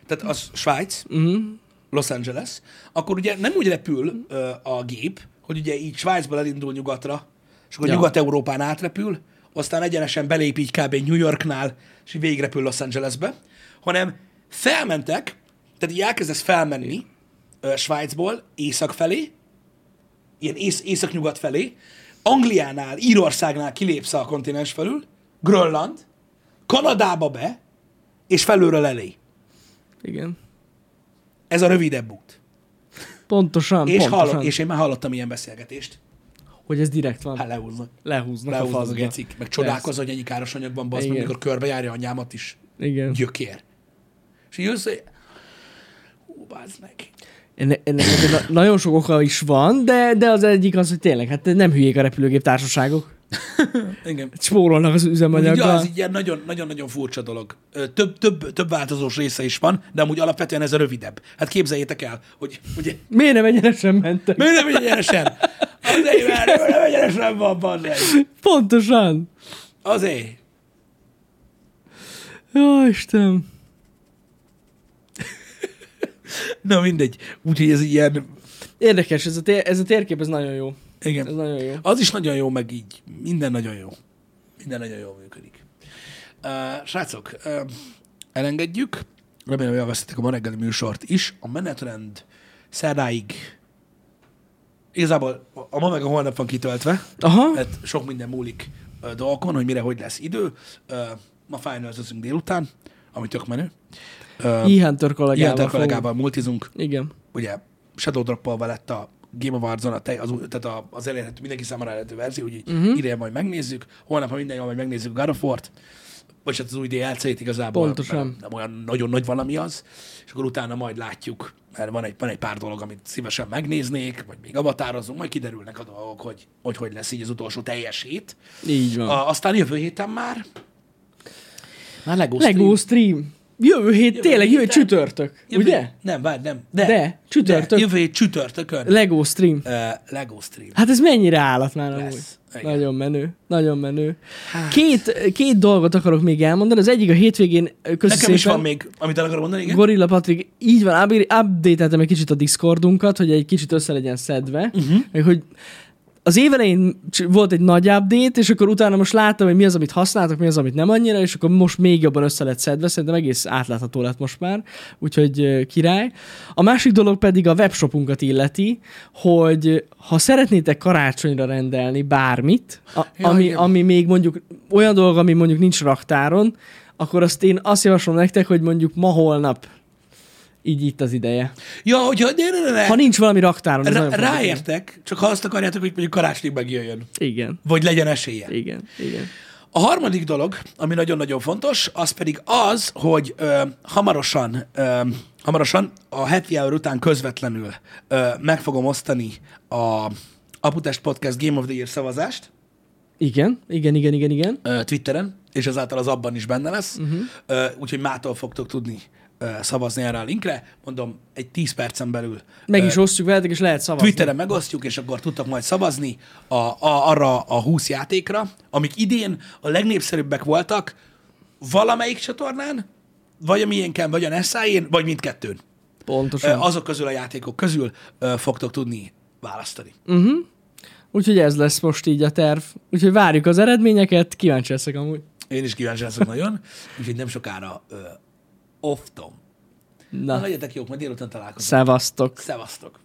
tehát az Svájc, Uh-huh. Los Angeles, akkor ugye nem úgy repül ö, a gép, hogy ugye így Svájcból elindul nyugatra, és akkor ja. Nyugat-Európán átrepül, aztán egyenesen belép így kb. New Yorknál, és így végigrepül Los Angelesbe, hanem felmentek, tehát így elkezdesz felmenni ö, Svájcból észak felé, ilyen ész, észak-nyugat felé, Angliánál, Írországnál kilépsz a kontinens felül, Grönland, Kanadába be, és felülről elé. Igen. Ez a rövidebb út. Pontosan, És, pontosan. hallott, és én már hallottam ilyen beszélgetést. Hogy ez direkt van. Hát lehúznak. Lehúznak, Lehúznak a gecik. Meg csodálkozol, hogy ennyi káros anyag van, bazd meg, Igen. mikor körbejárja anyámat is. Igen. Gyökér. És így jössz, hogy... Hú, meg. Ennek, ennek nagyon sok oka is van, de, de az egyik az, hogy tényleg, hát nem hülyék a repülőgép társaságok. Igen. Spórolnak az üzemanyaggal. az így ilyen nagyon- nagyon-nagyon furcsa dolog. Több, több, több változós része is van, de amúgy alapvetően ez a rövidebb. Hát képzeljétek el, hogy ugye, Miért nem egyenesen mentek? miért nem egyenesen? Azért, mert nem egyenesen van, bazd meg. Pontosan. Azért. Jó, Istenem. Na mindegy. Úgyhogy ez ilyen... Érdekes, ez a, tér, ez a térkép, ez nagyon jó. Igen. Ez nagyon jó. Az is nagyon jó, meg így. Minden nagyon jó. Minden nagyon jól működik. Uh, srácok, uh, elengedjük. Remélem, hogy élveztetek a ma reggeli műsort is. A menetrend szerdáig igazából a ma meg a holnap van kitöltve, Aha. mert sok minden múlik uh, dolgokon, hogy mire, hogy lesz idő. Uh, ma finalizozunk délután, ami tök menő. Uh, Ihántor kollégával. Fogunk. kollégával multizunk, Igen. ugye Shadow Drop-val lett a Game of Warzone, a te, az, tehát az elérhető, mindenki számára elérhető verzió, úgyhogy Mhm. uh-huh. idén majd megnézzük, holnap, ha minden jól, majd megnézzük a God of War-t, vagy hát az új DLC-t igazából, Pontosan. nem olyan nagyon nagy valami az, és akkor utána majd látjuk, mert van egy, van egy pár dolog, amit szívesen megnéznék, vagy még avatározunk, majd kiderülnek a dolgok, hogy hogy, hogy lesz így az utolsó teljes hét. Így van. A, aztán jövő héten már már Lego, Lego stream. stream. Jövő hét, tényleg jövő csütörtök, Jövő, ugye? Nem, várj, nem. De, De, csütörtök. De, jövő hét csütörtökön. Lego stream. Uh, Lego stream. Hát ez mennyire állat már amúgy. Nagyon menő, nagyon menő. Hát. Két, két dolgot akarok még elmondani. Az egyik a hétvégén köszönöm Nekem is van még, amit el akarom mondani, igen? Gorilla Patrik, így van, up- update-eltem egy kicsit a Discordunkat, hogy egy kicsit össze legyen szedve, uh-huh. meg hogy az évelején volt egy nagy update, és akkor utána most láttam, hogy mi az, amit használtak, mi az, amit nem annyira, és akkor most még jobban össze lett szedve, szerintem egész átlátható lett most már, úgyhogy király. A másik dolog pedig a webshopunkat illeti, hogy ha szeretnétek karácsonyra rendelni bármit, a, Ja, ami, igen. ami még mondjuk olyan dolog, ami mondjuk nincs raktáron, akkor azt én azt javaslom nektek, hogy mondjuk ma-holnap így itt az ideje. Ja, hogyha ne, ne, ne, ne. Ha nincs valami raktáron. Rá, ráértek, csak ha azt akarjátok, hogy mondjuk karácsonyig megjöjjön. Igen, Vagy legyen esélye. igen, igen. A harmadik dolog, ami nagyon-nagyon fontos, az pedig az, hogy ö, hamarosan, ö, hamarosan a happy hour után közvetlenül ö, meg fogom osztani a Aputest Podcast Game of the Year szavazást Igen, igen, igen, igen, igen. ö, Twitteren, és ezáltal az abban is benne lesz. Uh-huh. Úgyhogy mától fogtok tudni szavazni erre a linkre. Mondom, egy 10 percen belül Meg is osztjuk veletek, és lehet szavazni. Twitteren megosztjuk, és akkor tudtok majd szavazni a, a, arra a 20 játékra, amik idén a legnépszerűbbek voltak valamelyik csatornán, vagy a miénken, vagy a Nessájén, vagy mindkettőn. Pontosan. Azok közül a játékok közül fogtok tudni választani. Úgyhogy ez lesz most így a terv. Úgyhogy várjuk az eredményeket, kíváncsi leszek amúgy. Én is kíváncsi leszek nagyon, úgyhogy nem sokára off-tom. Na, Na, legyetek jók, majd délután találkozunk. szevasztok. Szevasztok!